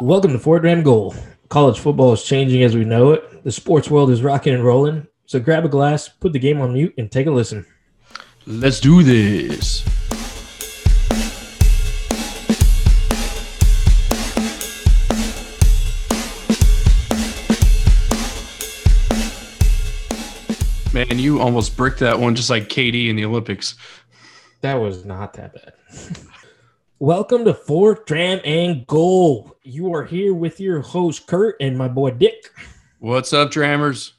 Welcome to Fort Ram Goal. College football is changing as we know it. The sports world is rocking and rolling. So grab a glass, put the game on mute, and take a listen. Let's do this. Man, you almost bricked that one just like KD in the Olympics. That was not that bad. Welcome to Fourth Dram and Goal. You are here with your host Kurt and my boy Dick. What's up, Drammers?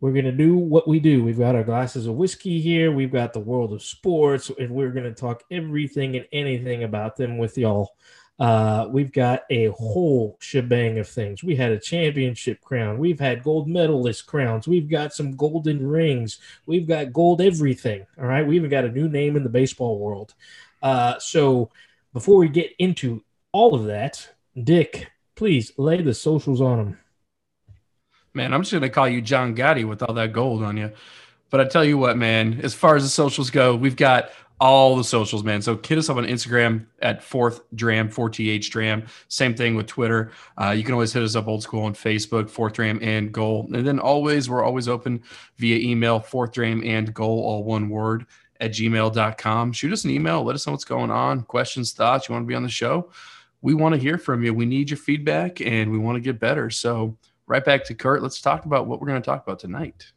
We're gonna do what we do. We've got our glasses of whiskey here. We've got the world of sports, and we're gonna talk everything and anything about them with y'all. Uh, we've got a whole shebang of things. We had a championship crown. We've had gold medalist crowns. We've got some golden rings. We've got gold everything. All right. We even got a new name in the baseball world. Uh, so before we get into all of that, Dick, please lay the socials on them. Man, I'm just gonna call you John Gotti with all that gold on you. But I tell you what, man, as far as the socials go, we've got all the socials, man. So hit us up on Instagram at fourth dram, 4th dram. Same thing with Twitter. Uh, you can always hit us up old school on Facebook, fourth dram and goal. And then always, we're always open via email, fourth dram and goal, all one word at gmail.com. Shoot us an email. Let us know what's going on, questions, thoughts. You want to be on the show? We want to hear from you. We need your feedback and we want to get better. So, right back to Kurt. Let's talk about what we're going to talk about tonight.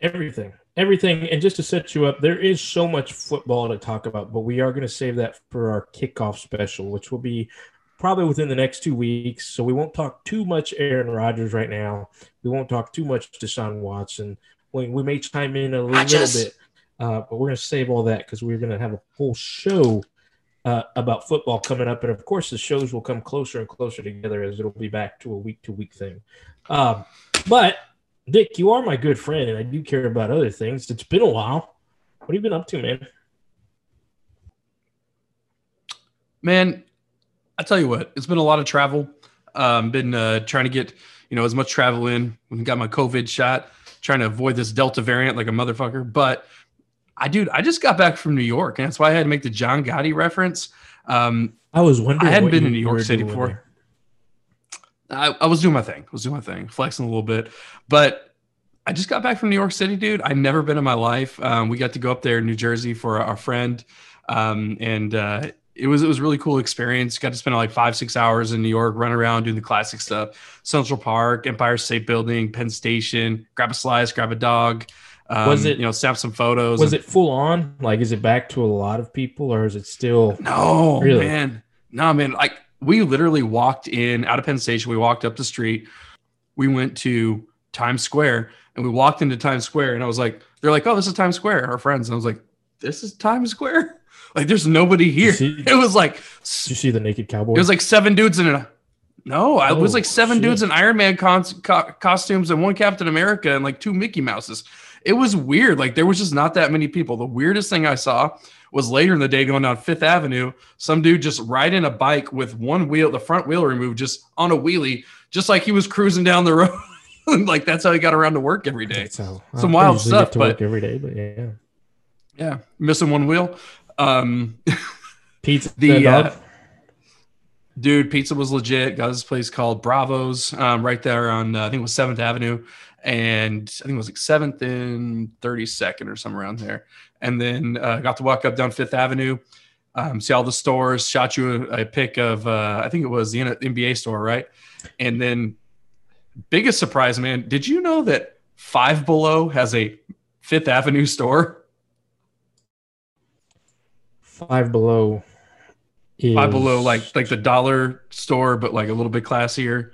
Everything, everything. And just to set you up, there is so much football to talk about, but we are going to save that for our kickoff special, which will be probably within the next two weeks. So we won't talk too much Aaron Rodgers right now. We won't talk too much Deshaun Watson. We, we may chime in a little, little bit, uh, but we're going to save all that because we're going to have a whole show uh, about football coming up. And of course, the shows will come closer and closer together as it'll be back to a week to week thing. Um, but Dick, you are my good friend, and I do care about other things. It's been a while. What have you been up to, man? Man, I tell you what, it's been a lot of travel. Um, been uh, trying to get you know as much travel in. Got my COVID shot, trying to avoid this Delta variant like a motherfucker. But I dude, I just got back from New York, and that's why I had to make the John Gotti reference. Um, I was wondering. I hadn't been in New York City before. I, I, was doing my thing. I was doing my thing, flexing a little bit. But I just got back from New York City, dude. I've never been in my life. Um, we got to go up there in New Jersey for our friend, um, and uh, it was it was really cool experience. Got to spend like five six hours in New York, run around doing the classic stuff: Central Park, Empire State Building, Penn Station. Grab a slice, grab a dog. Um, was it you know snap some photos? Was and, it full on? Like, is it back to a lot of people, or is it still? No, really? man, no, man. Like we literally walked in out of Penn Station. We walked up the street. We went to Times Square, and we walked into Times Square, and I was like, they're like, oh, this is Times Square, our friends. And I was like, this is Times Square. Like, there's nobody here. See, it was like, you see the naked cowboy? It was like seven dudes in a. No, oh, it was like seven shit. dudes in Iron Man co- costumes and one Captain America and like two Mickey Mouses. It was weird. Like there was just not that many people. The weirdest thing I saw was later in the day going down Fifth Avenue. Some dude just riding a bike with one wheel, the front wheel removed, just on a wheelie, just like he was cruising down the road. like that's how he got around to work every day. So, Some wild stuff, but every day, but yeah, yeah, missing one wheel. Um, pizza, the uh, dude, pizza was legit. Got this place called Bravos, um, right there on uh, I think it was Seventh Avenue, and I think it was like Seventh and Thirty Second or somewhere around there. And then uh, got to walk up down Fifth Avenue, um, see all the stores. Shot you a, a pic of uh, I think it was the NBA store, right? And then biggest surprise, man. Did you know that Five Below has a Fifth Avenue store? Five Below. Is... Five Below, like like the dollar store, but like a little bit classier.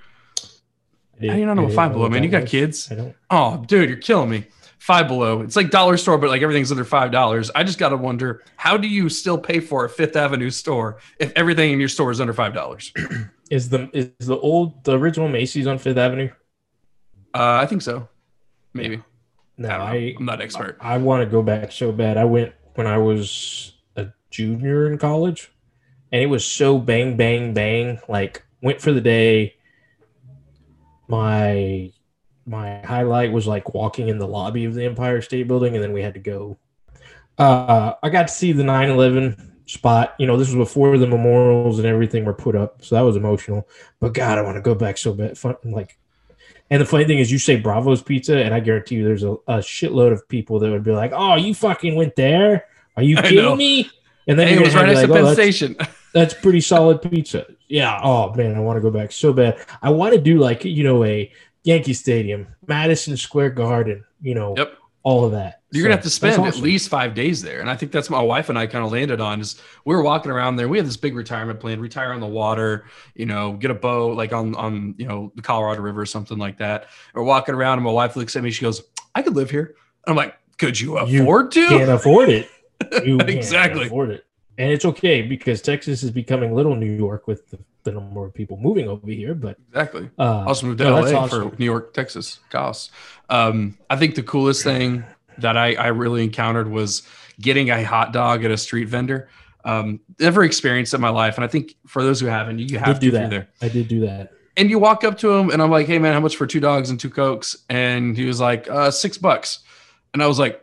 How do you not know what Five Below, man? You got kids? Oh, dude, you're killing me. Five Below. It's like dollar store, but like everything's under five dollars. I just gotta wonder, how do you still pay for a Fifth Avenue store if everything in your store is under five dollars? is the is the old the original Macy's on Fifth Avenue? Uh, I think so. Maybe. No, I, am not expert. I, I want to go back so bad. I went when I was a junior in college, and it was so bang bang bang. Like went for the day. My my highlight was like walking in the lobby of the Empire State Building, and then we had to go. Uh, I got to see the 9/11 spot. You know, this was before the memorials and everything were put up, so that was emotional. But God, I want to go back so bad. Fun, like, and the funny thing is, you say Bravo's Pizza, and I guarantee you, there's a, a shitload of people that would be like, "Oh, you fucking went there? Are you kidding me?" And then Hey, it was right next to to like, Penn "Oh, that's- Station. that's pretty solid pizza. Yeah. Oh man, I want to go back so bad. I want to do like you know a Yankee Stadium, Madison Square Garden. You know, Yep. all of that. You're So, gonna have to spend at least five days there, and I think that's what my wife and I kind of landed on. Is we were walking around there. We had this big retirement plan: retire on the water, you know, get a boat like on on you know the Colorado River or something like that. We're walking around, and my wife looks at me. She goes, "I could live here." I'm like, "Could you You afford to?" can't afford it. You can't Exactly. afford it, and it's okay because Texas is becoming little New York with the, the number of people moving over here. But Exactly. uh, also moved to no, LA awesome. for New York, Texas, chaos. Um, I think the coolest thing that I, I really encountered was getting a hot dog at a street vendor. Um, never experienced in my life, and I think for those who haven't, you have do to you're that. there. I did do that. And you walk up to him, and I'm like, "Hey man, how much for two dogs and two cokes?" And he was like, uh, six bucks." And I was like,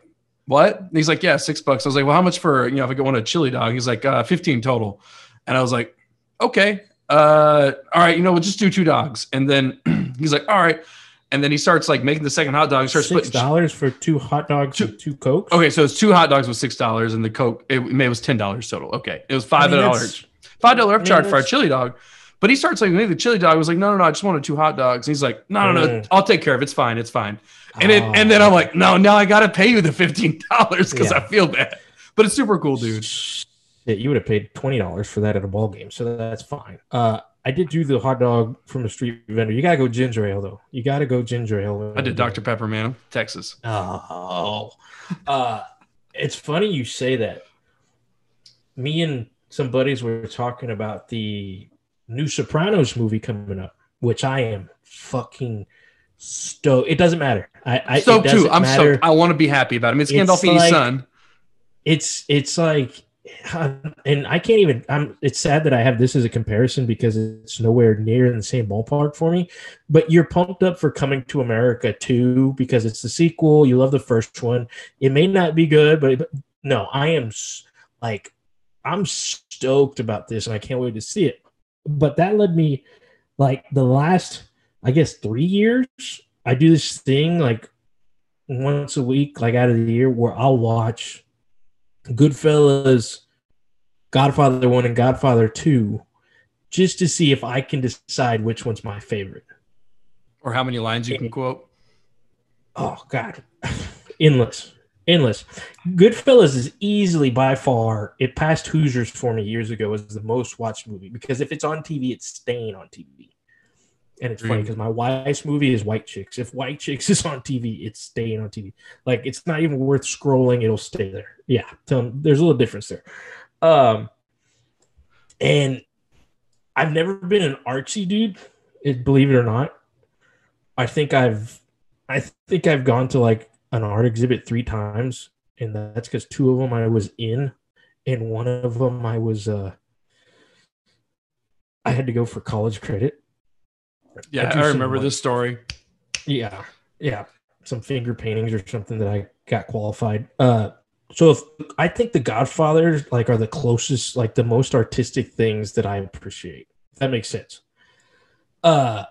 "What?" And he's like, "Yeah, six bucks." I was like, "Well, how much for you know if I get one a chili dog?" He's like, uh, 15 total. And I was like, "Okay, uh, all right, you know, we'll just do two dogs." And then he's like, "All right." And then he starts like making the second hot dog. He starts Six dollars for two hot dogs Two- two cokes. Okay, so it's two hot dogs with six dollars, and the coke it, it was ten dollars total. Okay, it was five mean, dollars, that's- five dollar I mean, upcharge for a chili dog. But he starts like maybe the chili dog was like, no, no, no, I just wanted two hot dogs. And he's like, no, no, no, Mm. I'll take care of it. It's fine, it's fine. And it, Oh. and then I'm like, no, now I gotta pay you the fifteen dollars because Yeah. I feel bad. But it's super cool, dude. Yeah, you would have paid twenty dollars for that at a ball game, so that's fine. Uh, I did do the hot dog from the street vendor. You gotta go ginger ale though. You gotta go ginger ale. I did Dr. Pepper, man, Texas. Oh, uh, it's funny you say that. Me and some buddies were talking about the new Sopranos movie coming up, which I am fucking stoked. It doesn't matter. I, I it too. I'm matter. stoked. I want to be happy about him. It's It's Gandolfini's like- son. it's it's like and i can't even i'm it's sad that i have this as a comparison because it's nowhere near in the same ballpark for me but you're pumped up for coming to america too because it's the sequel you love the first one it may not be good but but no i am like i'm stoked about this and i can't wait to see it but that led me like the last i guess three years i do this thing like once a week like out of the year where i'll watch Goodfellas, Godfather 1 and Godfather 2 just to see if I can decide which one's my favorite. Or how many lines you can quote. Oh god. Endless. Endless. Goodfellas is easily by far it passed Hoosiers for me years ago as the most watched movie because if it's on TV it's staying on TV. And it's funny Mm. because my wife's movie is White Chicks. If White Chicks is on TV, it's staying on TV. Like it's not even worth scrolling; it'll stay there. Yeah, 'em- there's a little difference there. Um, and I've never been an artsy dude, it, believe it or not. I think I've, I think I've gone to like an art exhibit three times, and that's because two of them I was in, and one of them I was, uh, I had to go for college credit. Yeah, do I remember like- this story. Yeah, yeah, some finger paintings or something that I got qualified. Uh, so if, I think the Godfathers like are the closest, like the most artistic things that I appreciate. That makes sense. Uh,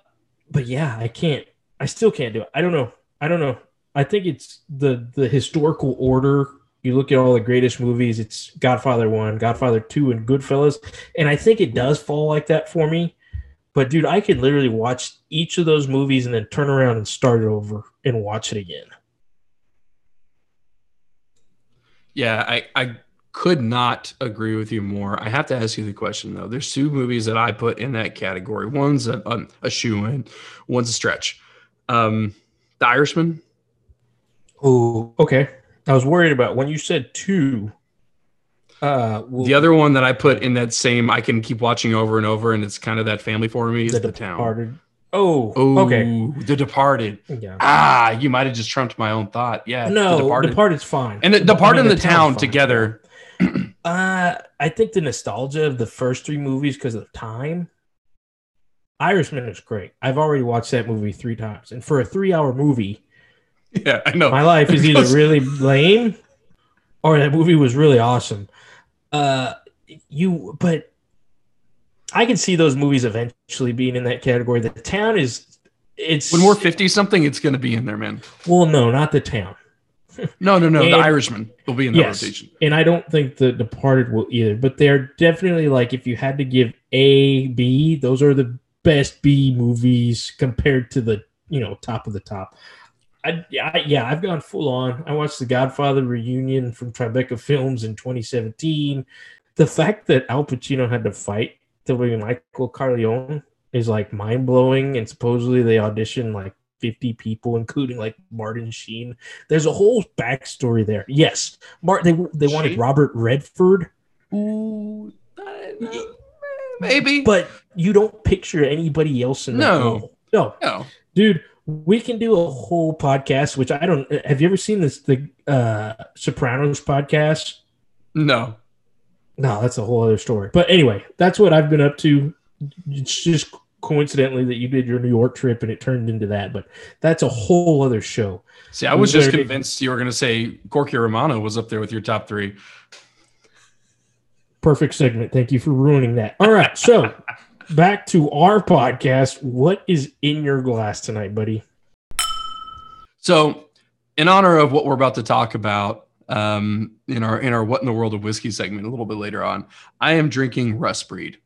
but yeah, I can't. I still can't do it. I don't know. I don't know. I think it's the the historical order. You look at all the greatest movies. It's Godfather one, Godfather two, and Goodfellas, and I think it does fall like that for me. But dude, I could literally watch each of those movies and then turn around and start it over and watch it again. Yeah, I, I could not agree with you more. I have to ask you the question though. There's two movies that I put in that category. One's a, a, a shoe in, one's a stretch. Um, The Irishman. Oh, okay. I was worried about when you said two. Uh, well, The other one that I put in that same, I can keep watching over and over, and it's kind of that family for me is the the, town. Oh, Oh, okay. The Departed. Yeah. Ah, you might have just trumped my own thought. Yeah, no, The Departed. Departed's fine. and the I Departed mean, and the, town together. Uh, I think the nostalgia of the first three movies because of time. Irishman is great. I've already watched that movie three times, and for a three-hour movie, Yeah, I know. my life is either really lame or that movie was really awesome. Uh, you but I can see those movies eventually being in that category. The town is it's When we're 50 something, it's going to be in there, man. well, no, not the town. No, no, no. And- the Irishman will be in the Yes. rotation. And I don't think the Departed will either, but they're definitely like if you had to give A, B, those are the best B movies compared to the you know top of the top. I, yeah, I, yeah, I've gone full on. I watched the Godfather reunion from Tribeca Films in 2017. The fact that Al Pacino had to fight to be Michael Corleone is like mind blowing. And supposedly they auditioned like 50 people, including like Martin Sheen. There's a whole backstory there. Yes, Mart. They they wanted Robert Redford, Ooh, maybe. but you don't picture anybody else in the No. role. No, no. dude. We can do a whole podcast. Which I don't. Have you ever seen this the uh, Sopranos podcast? No. No, that's a whole other story. But anyway, that's what I've been up to. It's just coincidentally that you did your New York trip and it turned into that. But that's a whole other show. See, I was just convinced you were going to say Corky Romano was up there with your top three. Perfect segment. Thank you for ruining that. All right. So back to our podcast. What is in your glass tonight, buddy? So, in honor of what we're about to talk about um, in our in our "What in the World of Whiskey" segment a little bit later on, I am drinking Rust Breed.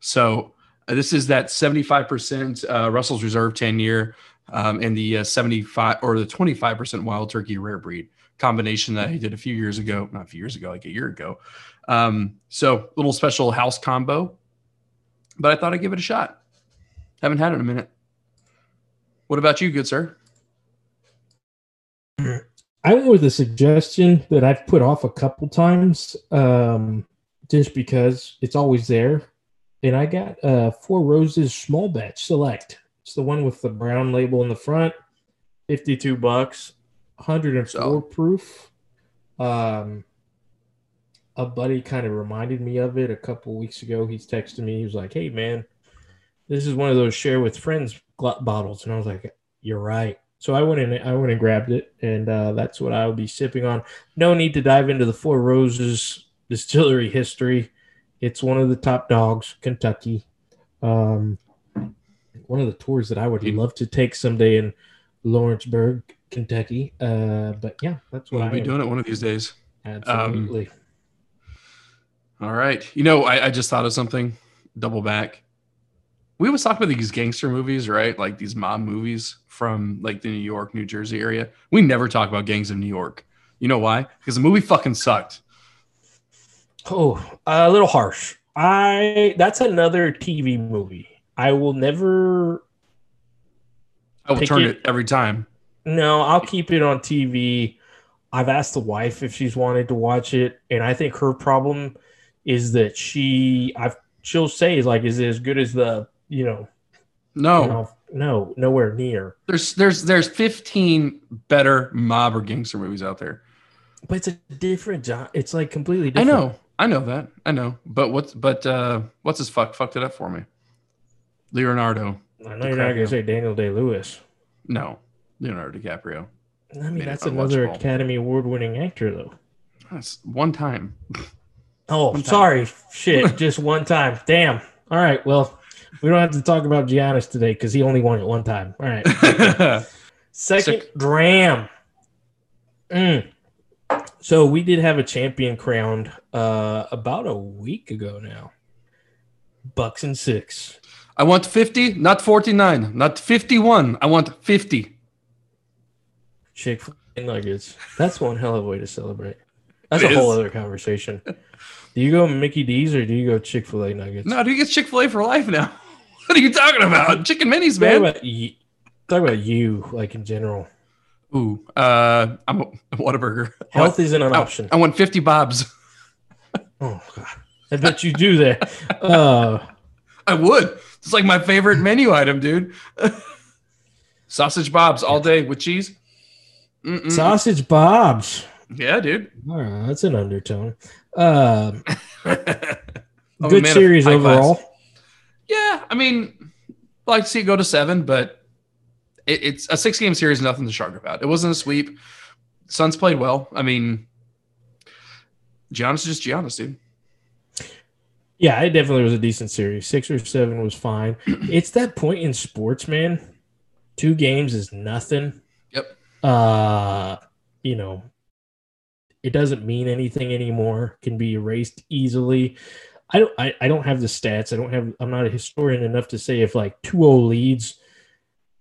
So uh, this is that seventy-five percent uh, Russell's Reserve ten year um, and the uh, seventy-five or the twenty-five percent Wild Turkey Rare Breed combination that I did a few years ago, not a few years ago, like a year ago. Um, so little special house combo, but I thought I'd give it a shot. Haven't had it in a minute. What about you, good sir? I went with a suggestion that I've put off a couple times, um, just because it's always there. And I got uh, Four Roses Small Batch Select. It's the one with the brown label in the front, fifty-two bucks, hundred and four So- proof. Um, a buddy kind of reminded me of it a couple weeks ago. He's texted me. He was like, "Hey, man, this is one of those share with friends bottles," and I was like, "You're right." So I went in. I went and grabbed it, and uh, that's what I'll be sipping on. No need to dive into the Four Roses distillery history. It's one of the top dogs, Kentucky. Um, one of the tours that I would You- love to take someday in Lawrenceburg, Kentucky. Uh, but yeah, that's what We'll I be am. doing it one of these days. Absolutely. All right. You know, I, I just thought of something. Double back. We always talk about these gangster movies, right? Like these mob movies from like the New York, New Jersey area. We never talk about gangs of New York. You know why? Because the movie fucking sucked. Oh, a little harsh. I that's another TV movie. I will never. I will turn it- it every time. No, I'll keep it on TV. I've asked the wife if she's wanted to watch it, and I think her problem is that she, I've she'll say is like, is it as good as the you know, No, you know, no, nowhere near. there's there's there's 15 better mob or gangster movies out there. But it's a different job. It's like completely different. I know, I know that, I know. But what's but uh what's his fuck fucked it up for me? Leonardo. I know you're not gonna say Daniel Day Lewis. No, Leonardo DiCaprio. I mean, that's another. Academy Award winning actor, though. That's one time. Oh, One time. sorry. Shit, just one time. Damn. All right. Well, we don't have to talk about Giannis today because he only won it one time. All right. Second Sick. dram. Mm. So we did have a champion crowned uh, about a week ago now. Bucks and six. I want 50, not 49, not 51. I want 50. Chick fil A nuggets. That's one hell of a way to celebrate. That's It a whole other conversation. Do you go Mickey D's or do you go Chick fil A nuggets? No, dude, gets Chick fil A for life now. What are you talking about? Chicken minis, Talk man. about, you, talk about you, like in general. Ooh, uh, I'm a, a Whataburger. Health want, isn't an I- option. I want 50 bobs. Oh god, I bet you do that. Uh, I would. It's like my favorite menu item, dude. Sausage bobs all day with cheese. Mm-mm. sausage Bob's. Yeah, dude. All right, that's an undertone. Um, good series high class. overall. Yeah, I mean, I like to see it go to seven, but it, it's a six game series, nothing to shark about. It wasn't a sweep. Suns played well. I mean, Giannis is just Giannis, dude. Yeah, it definitely was a decent series. Six or seven was fine. it's that point in sports, man. Two games is nothing. Yep. Uh, you know, it doesn't mean anything anymore. Can be erased easily. I don't. I, I don't have the stats. I don't have. I'm not a historian enough to say if like 2-0 leads.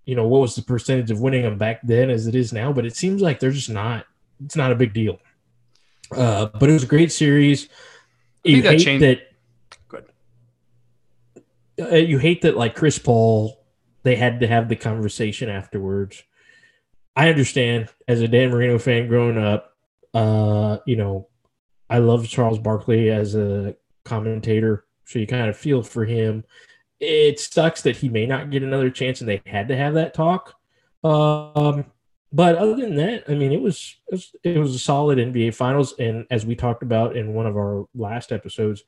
You know what was the percentage of winning them back then as it is now? But it seems like they're just not. It's not a big deal. Uh, but it was a great series. You that hate changed- that Go uh, you hate that like Chris Paul, they had to have the conversation afterwards. I understand as a Dan Marino fan growing up, uh, you know, I love Charles Barkley as a commentator, so you kind of feel for him. It sucks that he may not get another chance, and they had to have that talk. Um, but other than that, I mean, it was, it was it was a solid NBA Finals, and as we talked about in one of our last episodes,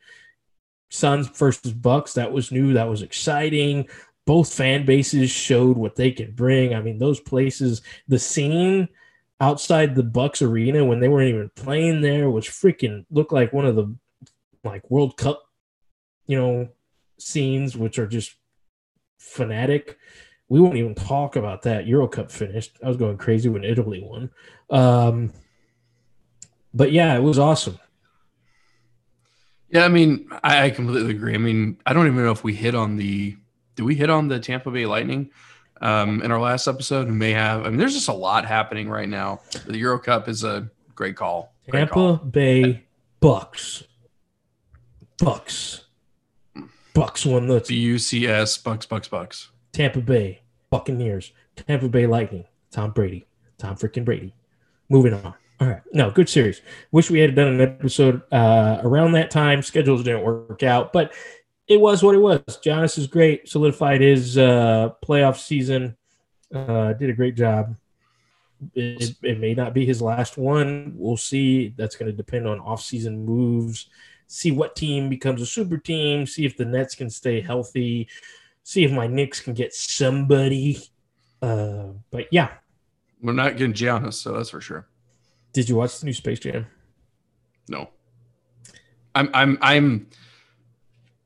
Suns versus Bucks. That was new. That was exciting. Both fan bases showed what they could bring. I mean, those places, the scene outside the Bucks arena when they weren't even playing there was freaking looked like one of the like World Cup, you know, scenes, which are just fanatic. We won't even talk about that. Euro Cup finished. I was going crazy when Italy won. Um, but yeah, it was awesome. Yeah, I mean, I, completely agree. I mean, I don't even know if we hit on the. Did we hit on the Tampa Bay Lightning um, in our last episode? We may have. I mean, there's just a lot happening right now. The Euro Cup is a great call. Great Tampa call. Bay Bucks. Bucks. Bucks won the B U C S Bucks Bucks Bucks. Tampa Bay Buccaneers. Tampa Bay Lightning. Tom Brady. Tom freaking Brady. Moving on. All right. No, good series. Wish we had done an episode uh, around that time. Schedules didn't work out, but it was what it was. Giannis is great. Solidified his uh, playoff season. Uh, did a great job. It, it may not be his last one. We'll see. That's going to depend on offseason moves. See what team becomes a super team. See if the Nets can stay healthy. See if my Knicks can get somebody. Uh, but yeah, We're not getting Giannis, so that's for sure. did you watch the new Space Jam? No. I'm I'm I'm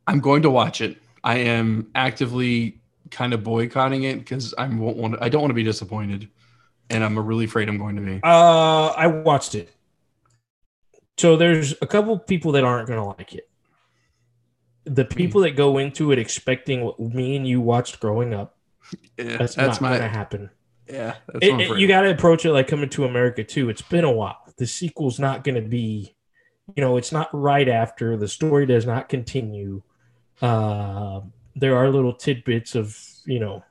I'm going to watch it. I am actively kind of boycotting it because I won't want I don't want to be disappointed. And I'm really afraid I'm going to be. Uh, I watched it. So there's a couple people that aren't going to like it. The people that go into it expecting what me and you watched growing up, Yeah, that's, that's, not my going to happen. yeah. That's It- it- you got to approach it like coming to America too. It's been a while. The sequel's not going to be, you know, it's not right after. The story does not continue. Uh, there are little tidbits of, you know,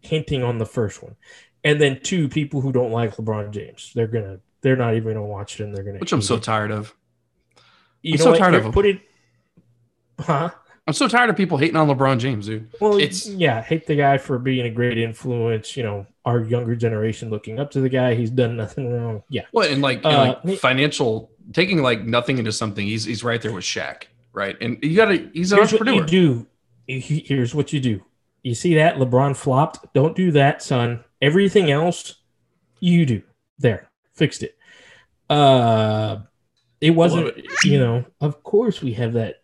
hinting on the first one, and then two people who don't like LeBron James. They're gonna, they're not even gonna watch it, and they're gonna. which I'm so it. tired of. You I'm know so what? tired Here, of. Put it, huh? I'm so tired of people hating on LeBron James, dude. Well, It's- yeah, hate the guy for being a great influence. You know, our younger generation looking up to the guy. He's done nothing wrong. Yeah. What and like, and, Uh, like financial taking like nothing into something. He's he's right there with Shaq, right? And you gotta he's an Here's what you do. Here's what you do. You see that LeBron flopped? Don't do that, son. Everything else, you do. There, fixed it. Uh, it wasn't. Love You know, of course we have that.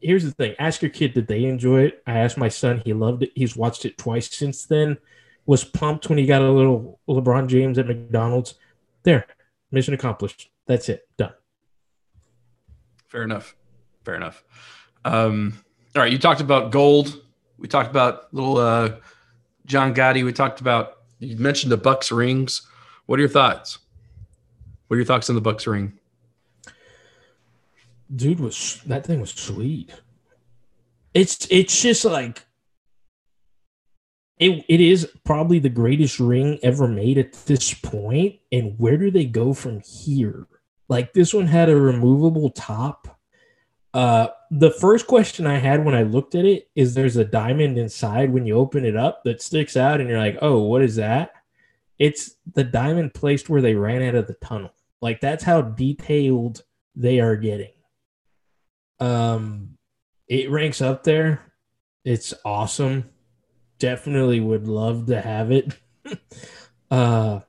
Here's the thing. Ask your kid, did they enjoy it? I asked my son. He loved it. He's watched it twice since then. Was pumped when he got a little LeBron James at McDonald's. There, mission accomplished. That's it. Done. Fair enough. Fair enough. Um, all right, you talked about gold. We talked about little uh, John Gotti. We talked about you mentioned the Bucks rings. What are your thoughts? What are your thoughts on the Bucks ring? dude was that thing was sweet it's it's just like it, it is probably the greatest ring ever made at this point. point and where do they go from here like this one had a removable top uh the first question i had when i looked at it is there's a diamond inside when you open it up that sticks out and you're like oh what is that it's the diamond placed where they ran out of the tunnel like that's how detailed they are getting um, it ranks up there. It's awesome. Definitely would love to have it. uh,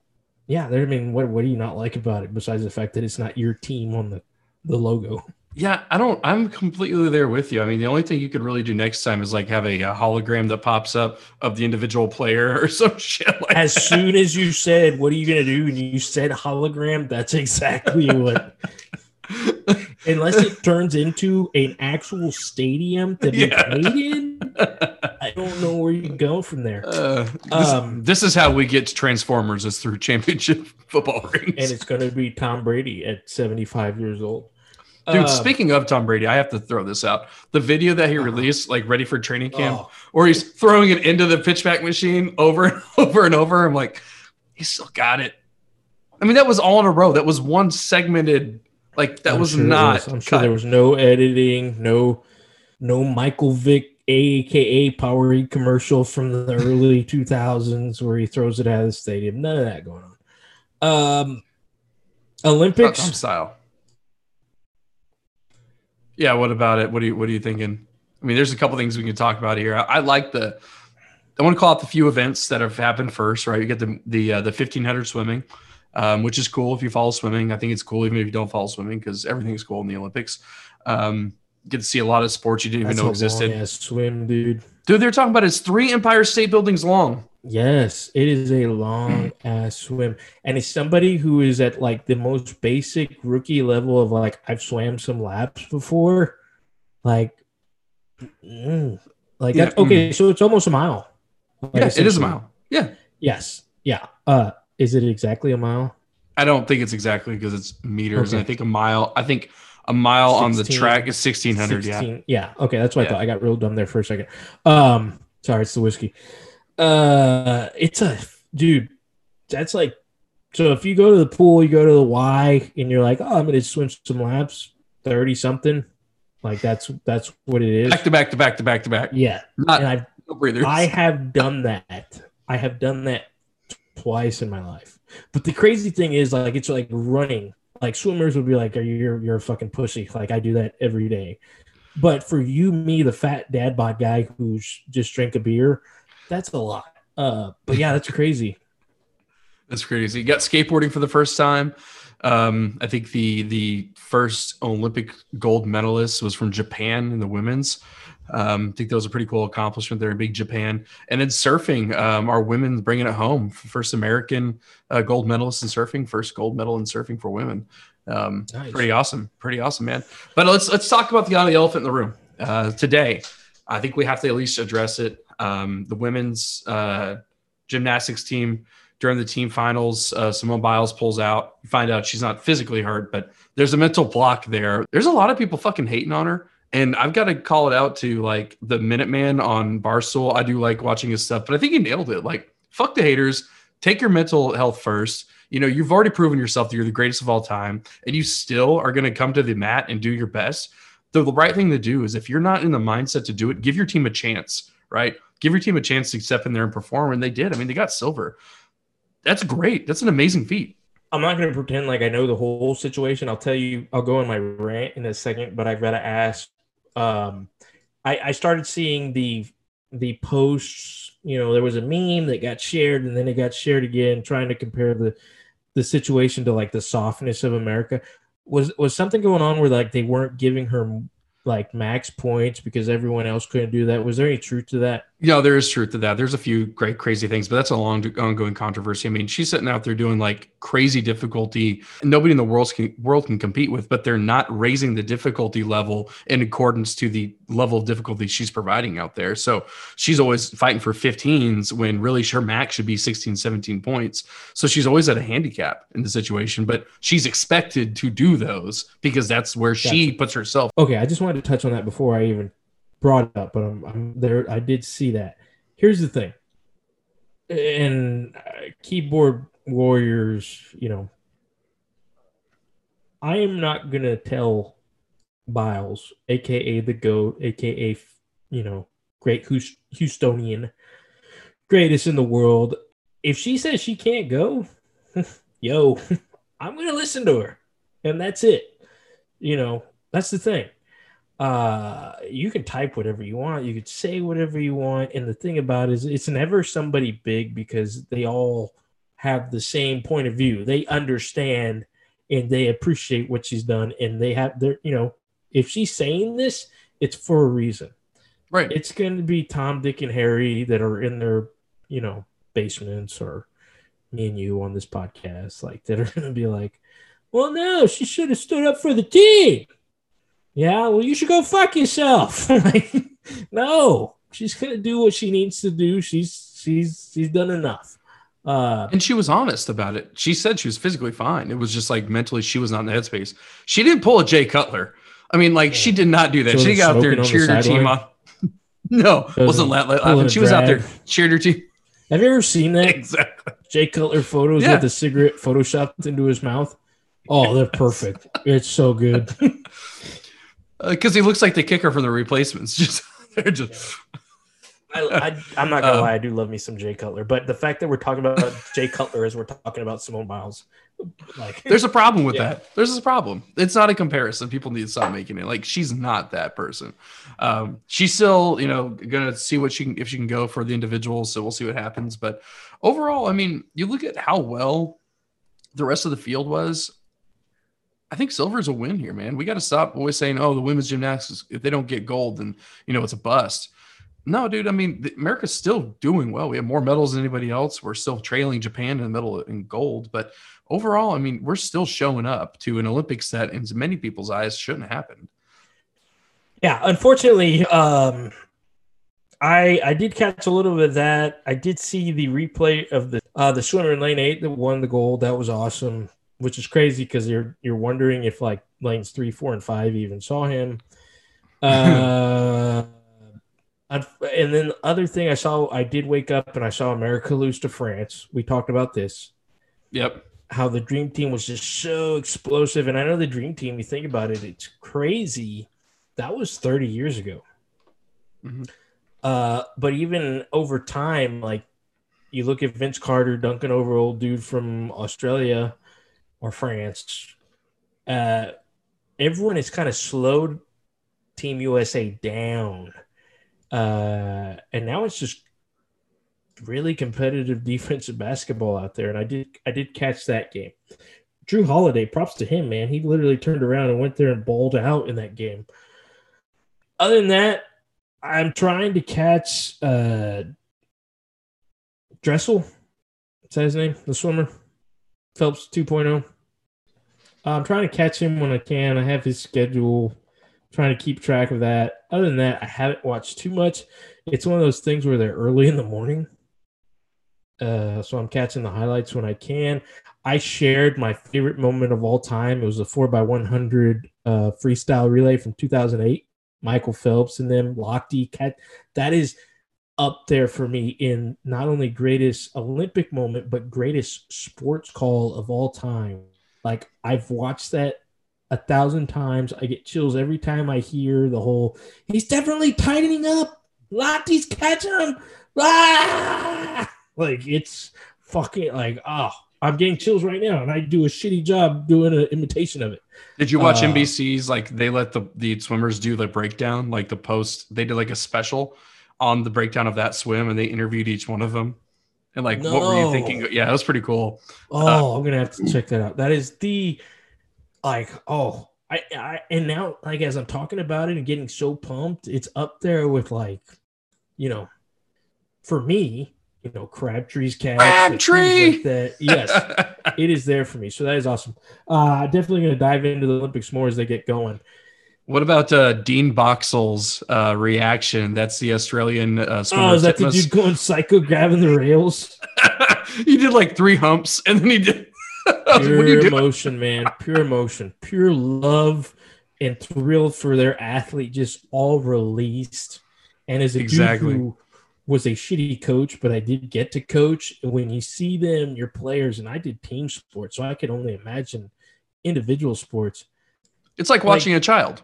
yeah. There. I mean, what what do you not like about it besides the fact that it's not your team on the the logo? Yeah, I don't. I'm completely there with you. I mean, the only thing you could really do next time is like have a, a hologram that pops up of the individual player or some shit. Like As that. soon as you said, "What are you gonna do?" and you said hologram, that's exactly what. Unless it turns into an actual stadium to be Yeah. played in, I don't know where you go from there. Uh, this, Um, this is how we get to Transformers is through championship football rings. And it's going to be Tom Brady at 75 years old. Dude, Um, speaking of Tom Brady, I have to throw this out. The video that he released, like ready for training camp, oh, where he's throwing it into the pitchback machine over and over and over. I'm like, he still got it. I mean, that was all in a row. That was one segmented, like that I'm was sure not. was. I'm sure cut. there was no editing, no, no Michael Vick, aka Powerade commercial from the early 2000s where he throws it out of the stadium. None of that going on. Um, Olympics. Style. Yeah, what about it? What are you what are you thinking? I mean, there's a couple things we can talk about here. I, I like the I want to call out the few events that have happened first, right? You get the the uh, the 1500 swimming, um, which is cool if you follow swimming. I think it's cool even if you don't follow swimming because everything's cool in the Olympics. Um, get to see a lot of sports you didn't That's even know existed. long-ass swim, dude. Dude, they're talking about it's three Empire State Buildings long. Yes, it is a long ass swim, and it's somebody who is at like the most basic rookie level of like I've swam some laps before, like, mm, like Yeah, that. Okay, so it's almost a mile. Like, Yeah, it is a mile. Yeah. Yes, yeah. Uh, is it exactly a mile? I don't think it's exactly because it's meters, and I think a mile. I think a mile on the track is sixteen hundred. Yeah, 16 yeah. Okay, that's what Yeah. I thought. I got real dumb there for a second. Um, sorry, it's the whiskey. Uh, it's a dude. That's like so. If you go to the pool, you go to the Y, and you're like, oh, I'm gonna swim some laps, thirty something. Like that's that's what it is. back to back to back to back to back. Yeah, Not and I've no breathers. I have done that. I have done that twice in my life. But the crazy thing is, like, it's like running. Like swimmers would be like, "Are you you're, you're a fucking pussy?" Like I do that every day. But for you, me, the fat dad bod guy who's just drink a beer, that's a lot. Uh, but yeah, that's crazy. That's crazy. You got skateboarding for the first time. Um, I think the the first Olympic gold medalist was from Japan in the women's. Um, I think that was a pretty cool accomplishment there in big Japan. And then surfing, um, our women bringing it home. First American uh, gold medalist in surfing, first gold medal in surfing for women. Um, Nice. Pretty awesome, pretty awesome, man. But let's let's talk about the elephant in the room uh, today. I think we have to at least address it. Um, the women's uh, gymnastics team during the team finals, uh, Simone Biles pulls out. You find out she's not physically hurt, but there's a mental block there. There's a lot of people fucking hating on her. And I've got to call it out to like the Minuteman on Barstool. I do like watching his stuff, but I think he nailed it. Like, fuck the haters. Take your mental health first. You know, you've already proven yourself that you're the greatest of all time, and you still are going to come to the mat and do your best. The, the right thing to do is if you're not in the mindset to do it, give your team a chance, right? Give your team a chance to step in there and perform. And they did. I mean, they got silver. That's great. That's an amazing feat. I'm not going to pretend like I know the whole situation. I'll tell you, I'll go in my rant in a second, but I've got to ask. Um, I, I started seeing the the posts. You know, there was a meme that got shared, and then it got shared again, trying to compare the the situation to like the softness of America. Was was something going on where like they weren't giving her like max points because everyone else couldn't do that? Was there any truth to that? You know, there is truth to that. There's a few great, crazy things, but that's a long, ongoing controversy. I mean, she's sitting out there doing like crazy difficulty nobody in the world can, world can compete with, but they're not raising the difficulty level in accordance to the level of difficulty she's providing out there. So she's always fighting for 15s when really her max should be 16, 17 points. So she's always at a handicap in the situation, but she's expected to do those because that's where she puts herself. Okay, I just wanted to touch on that before I even brought up, but I'm, I'm there. I did see that. Here's the thing, and uh, keyboard warriors, you know, I am not gonna tell Biles, aka the goat, aka you know, great Houstonian, greatest in the world. If she says she can't go, yo, I'm gonna listen to her, and that's it. You know, that's the thing uh you can type whatever you want you could say whatever you want and the thing about it is it's never somebody big because they all have the same point of view they understand and they appreciate what she's done and they have their you know If she's saying this, it's for a reason. Right. It's going to be Tom, Dick, and Harry that are in their, you know, basements or me and you on this podcast, like that are going to be like, well, no, she should have stood up for the team. Yeah, well, you should go fuck yourself. like, no, she's going to do what she needs to do. She's she's she's done enough. Uh, and she was honest about it. She said she was physically fine. It was just like mentally she was not in the headspace. She didn't pull a Jay Cutler. I mean, like she did not do that. She, she got out there and cheered her team on. no, wasn't laughing. She was out there cheered her team. Have you ever seen that? Exactly. Jay Cutler photos yeah. with the cigarette photoshopped into his mouth. Oh, they're perfect. it's so good. Because uh, he looks like the kicker from the replacements. Just they're just. I, am not gonna um, lie, I do love me some Jay Cutler, but the fact that we're talking about Jay Cutler as we're talking about Simone Biles, like, there's a problem with yeah. that. There's a problem. It's not a comparison. People need to stop making it. Like, she's not that person. Um, she's still, you know, gonna see what she can if she can go for the individuals. So we'll see what happens. But overall, I mean, you look at how well the rest of the field was. I think silver is a win here, man. We got to stop always saying, "Oh, the women's gymnastics if they don't get gold, then you know it's a bust." No, dude. I mean, America's still doing well. We have more medals than anybody else. We're still trailing Japan in the middle in gold, but overall, I mean, we're still showing up to an Olympics that, in many people's eyes, shouldn't happen. Yeah, unfortunately, um, I I did catch a little bit of that. I did see the replay of the uh, the swimmer in lane eight that won the gold. That was awesome, which is crazy because you're you're wondering if like lanes three, four, and five even saw him. Uh, and then the other thing I saw, I did wake up and I saw America lose to France. We talked about this. Yep. How the dream team was just so explosive. And I know the dream team, you think about it, it's crazy. That was 30 years ago. Mm-hmm. Uh, but even over time, like you look at Vince Carter dunking over old dude from Australia or France, uh, everyone has kind of slowed Team USA down uh, and now it's just really competitive defensive basketball out there. And I did I did catch that game. Jrue Holiday, props to him, man. He literally turned around and went there and balled out in that game. Other than that, I'm trying to catch uh, Dressel. Is that his name? The swimmer? Phelps 2.0. I'm trying to catch him when I can. I have his schedule trying to keep track of that. Other than that, I haven't watched too much. It's one of those things where they're early in the morning. Uh, so I'm catching the highlights when I can. I shared my favorite moment of all time. It was a 4x100 uh, freestyle relay from 2008. Michael Phelps and them, Lochte. Cat. That is up there for me in not only greatest Olympic moment, but greatest sports call of all time. Like I've watched that a thousand times. I get chills every time I hear the whole. He's definitely tightening up. Lochte's catching him. Ah! Like it's fucking like oh, I'm getting chills right now, and I do a shitty job doing an imitation of it. Did you watch uh, NBC's like they let the the swimmers do the breakdown, like the post? They did like a special on the breakdown of that swim, and they interviewed each one of them. And like, no. what were you thinking? Yeah, it was pretty cool. Oh, uh, I'm gonna have to check that out. That is the like oh I, I and now like as I'm talking about it and getting so pumped, it's up there with like, you know, for me, you know, Crabtree's cat, Crabtree. Like that. Yes, it is there for me. So that is awesome. Uh, definitely going to dive into the Olympics more as they get going. What about uh, Dean Boxall's uh, reaction? That's the Australian uh, swimmer. Oh, is that the dude going psycho grabbing the rails? he did like three humps, and then he did pure emotion, man. Pure emotion, pure love and thrill for their athlete, just all released. And as a exactly. dude who was a shitty coach, but I did get to coach. When you see them, your players, and I did team sports, so I could only imagine individual sports. It's like watching like, a child,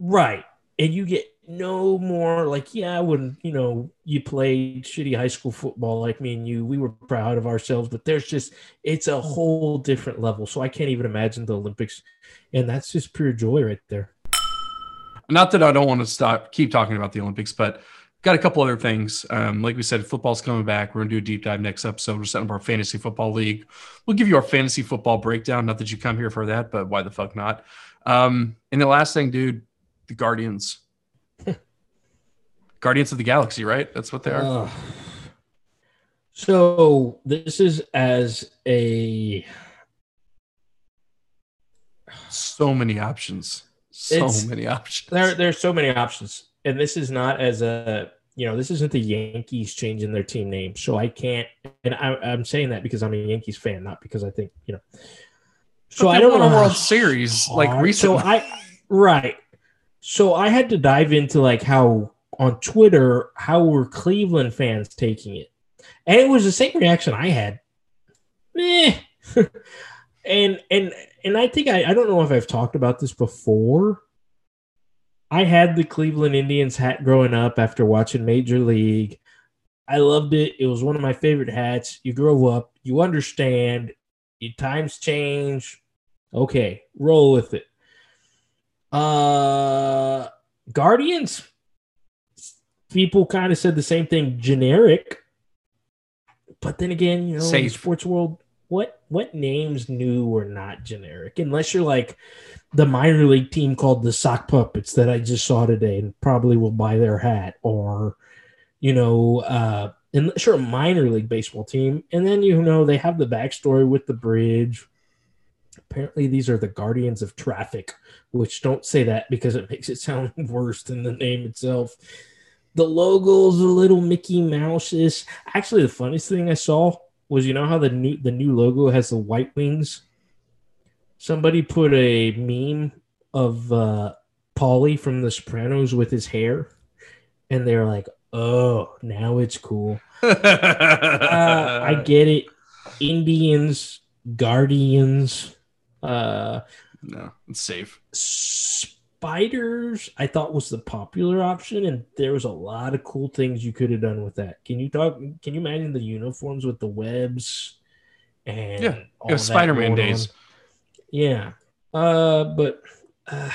right? And you get no more like yeah when you know you played shitty high school football like me and you we were proud of ourselves but there's just it's a whole different level. So i can't even imagine the olympics. And that's just pure joy right there. Not that i don't want to stop keep talking about the olympics but got a couple other things. Um, like we said football's coming back. We're to do a deep dive next episode. We're setting up our fantasy football league. We'll give you our fantasy football breakdown. Not that you come here for that but why the fuck not? Um, and the last thing dude The Guardians. Guardians of the Galaxy, right? That's what they are. Uh, so this is as a so many options. So It's- many options. there. There's so many options, and this is not as a you know this isn't the Yankees changing their team name. So I can't, and I, I'm saying that because I'm a Yankees fan, not because I think you know. So I don't know a World Series like recently. So I right. So I had to dive into like how on Twitter how were Cleveland fans taking it, and it was the same reaction I had. Meh. and and and I think I I don't know if I've talked about this before. I had the Cleveland Indians hat growing up after watching Major League. I loved it. It was one of my favorite hats. You grow up, you understand. Your times change. Okay, roll with it. Uh Guardians. People kind of said the same thing, generic. But then again, you know, in the sports world, what what names new or not generic? Unless you're like the minor league team called the Sock Puppets that I just saw today and probably will buy their hat, or you know, uh, unless you're a minor league baseball team, and then you know they have the backstory with the bridge. Apparently, these are the guardians of traffic, which don't say that because it makes it sound worse than the name itself. The logo's a little Mickey Mouse-ish. Actually, the funniest thing I saw was you know how the new the new logo has the white wings. Somebody put a meme of uh, Paulie from The Sopranos with his hair, and they're like, "Oh, now it's cool." uh, I get it. Indians, Guardians, uh, no, it's safe. spiders. I thought was the popular option, and there was a lot of cool things you could have done with that. Can you talk? Can you imagine the uniforms with the webs and Yeah, all It was that Spider-Man days. on? Yeah, uh, but uh,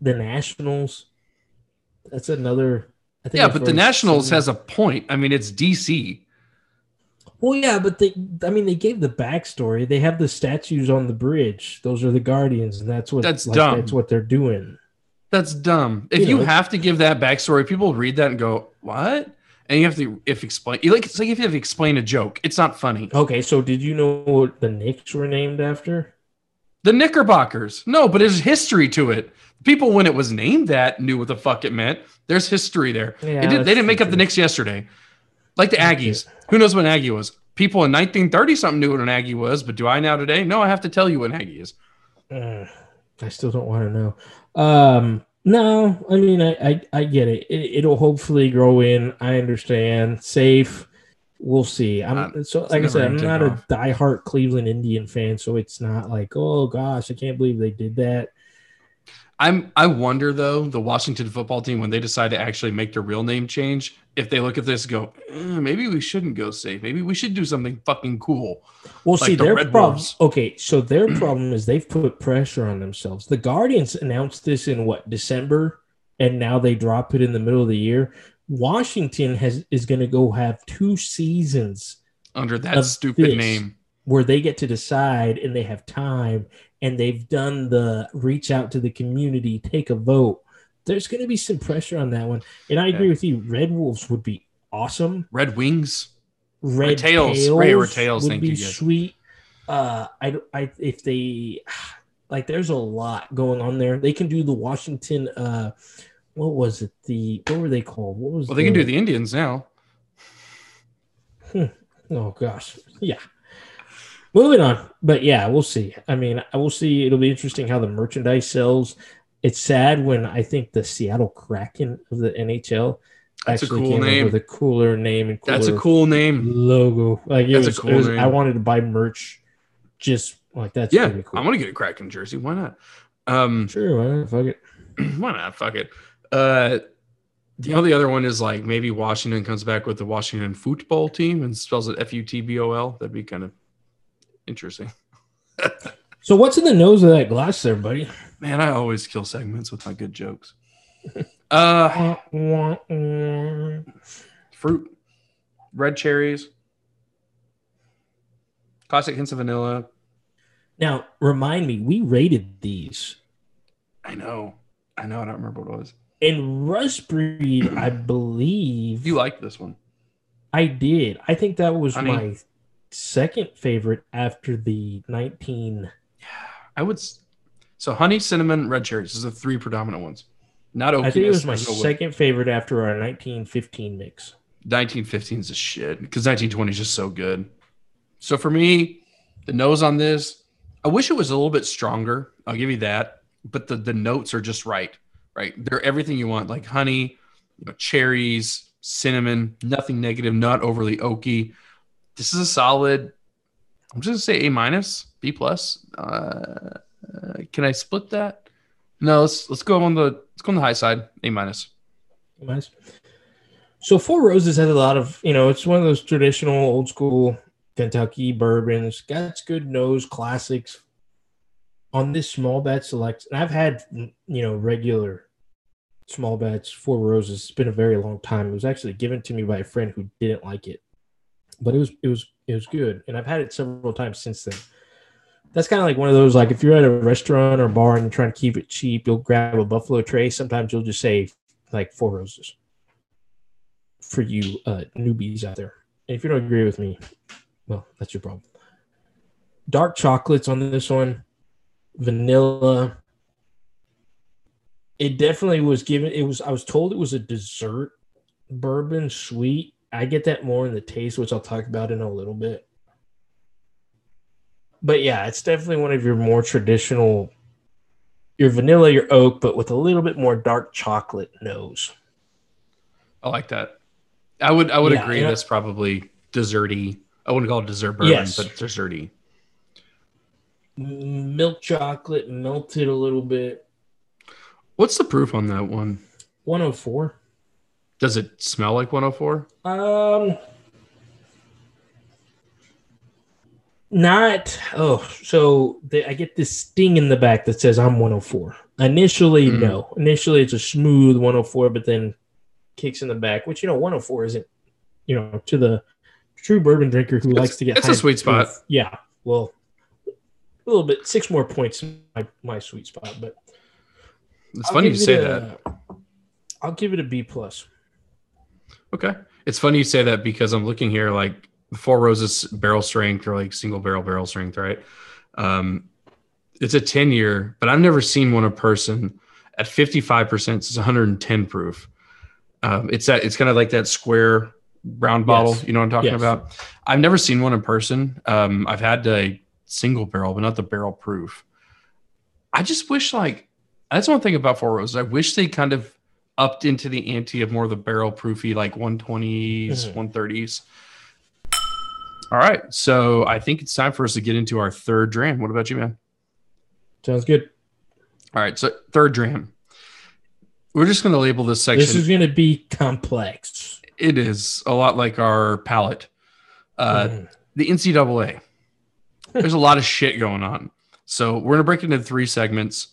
the Nationals. That's another. I think Yeah, but the Nationals has a point. I mean, it's DC. Well, yeah, but they, I mean, they gave the backstory. They have the statues on the bridge. Those are the Guardians, and that's what That's like, dumb. That's what they're doing. That's dumb. If You you, know. have to give that backstory, people read that and go, "What?" And you have to if explain. Like it's like if you have to explain a joke. It's not funny. Okay, so did you know what the Knicks were named after? The Knickerbockers. No, but there's history to it. People when it was named that knew what the fuck it meant. There's history there. Yeah, It did, they didn't make up the Knicks yesterday. Like the Aggies. Who knows what an Aggie was? People in 1930 something knew what an Aggie was, but do I now today? No, I have to tell you what an Aggie is. Uh, I still don't want to know. Um, no, I mean, I, I, I get it. it. It'll hopefully grow in. I understand. Safe. We'll see. I'm Uh, so like I said, I'm not take a off. diehard Cleveland Indian fan, so it's not like, oh gosh, I can't believe they did that. I'm I wonder though, the Washington football team when they decide to actually make their real name change, if they look at this go, "Eh, maybe we shouldn't go safe. Maybe we should do something fucking cool. Well, Like see, the their Red problem. Wolves. Okay, so their problem is they've put pressure on themselves. The Guardians announced this in what December, and now they drop it in the middle of the year. Washington has is going to go have two seasons Under that stupid name. where they get to decide, and they have time, and they've done the reach out to the community, take a vote. There's going to be some pressure on that one, and I agree Yeah. with you. Red Wolves would be awesome. Red Wings. Red Tails. tails, Ray or Tails, would thank be you, guys. sweet. Uh, I, I, if they like, there's a lot going on there. They can do the Washington. Uh, what was it? The what were they called? What was? Well, they can do the Indians now. Oh gosh, yeah. Moving on, but yeah, we'll see. I mean, I will see. It'll be interesting how the merchandise sells. It's sad when I think the Seattle Kraken of the NHL That's a actually cool name. with a cooler name and cooler That's a cool name. logo. Like it That's a was, it cool was- name. I wanted to buy merch, just like that's Yeah, pretty cool. I'm gonna get a Kraken jersey. Why not? Um, sure, why not? Fuck it. why not? Fuck it. Uh, the only other one is like maybe Washington comes back with the Washington football team and spells it F U T B O L. That'd be kind of interesting. So what's in the nose of that glass there, buddy? Man, I always kill segments with my good jokes. Uh, fruit, red cherries, classic hints of vanilla. Now, remind me, we rated these. I know. I know. I don't remember what it was. And Rust Breed, I believe You like this one? I did. I think that was Honey. my second favorite after the 19. I would. So honey, cinnamon, red cherries. Those are the three predominant ones. Not oakiness. I think it was my There's no way. second favorite after our 1915 mix. 1915 is a shit because 1920 is just so good. So for me, the nose on this, I wish it was a little bit stronger. I'll give you that. But the the notes are just right. Right. They're everything you want, like honey, you know, cherries, cinnamon, nothing negative, not overly oaky. This is a solid, I'm just gonna say A minus, B plus. Uh, uh, can I split that? No, let's let's go on the let's go on the high side, A minus. Nice. So Four Roses has a lot of, you know, it's one of those traditional old school Kentucky bourbons. Got good nose classics on this small batch select. And I've had, you know, regular small batch Four Roses. It's been a very long time. It was actually given to me by a friend who didn't like it, but it was it was it was good, and I've had it several times since then. That's kind of like one of those like if you're at a restaurant or bar and you're trying to keep it cheap, you'll grab a Buffalo Trace. Sometimes you'll just say like Four Roses for you uh, newbies out there. And if you don't agree with me, well, that's your problem. Dark chocolates on this one, vanilla. It definitely was given. It was. I was told it was a dessert bourbon, sweet. I get that more in the taste, which I'll talk about in a little bit. But yeah, it's definitely one of your more traditional. Your vanilla, your oak, but with a little bit more dark chocolate nose. I like that. I would I would Yeah, agree that's probably desserty. I wouldn't call it dessert bourbon, Yes. but desserty. Milk chocolate melted a little bit. What's the proof on that one? 104. Does it smell like 104? Um, not. Oh, so the, I get this sting in the back that says I'm 104. Initially, Mm. no. Initially, it's a smooth 104, but then kicks in the back, which you know, 104 isn't. You know, to the true bourbon drinker who It's- likes to get. it's a sweet spot. Yeah. Well, a little bit. Six more points. in My my sweet spot, but It's I'll funny you say it that. i'll give it a B plus. Okay. It's funny you say that because I'm looking here like Four Roses barrel strength or like single barrel barrel strength, right? Um, it's a 10 year, but I've never seen one in person at 55%. It's 110 proof. Um, it's that it's kind of like that square brown bottle. Yes. You know what I'm talking Yes. about? I've never seen one in person. Um, I've had a single barrel, but not the barrel proof. I just wish like that's one thing about Four Roses. I wish they kind of upped into the ante of more of the barrel proofy, like 120s, Mhm. 130s. All right. So I think it's time for us to get into our third dram. What about you, man? Sounds good. All right. So third dram. We're just going to label this section. This is going to be complex. it is a lot like our palate. Uh, Mhm. the NCAA. There's a lot of shit going on. So we're gonna break it into three segments,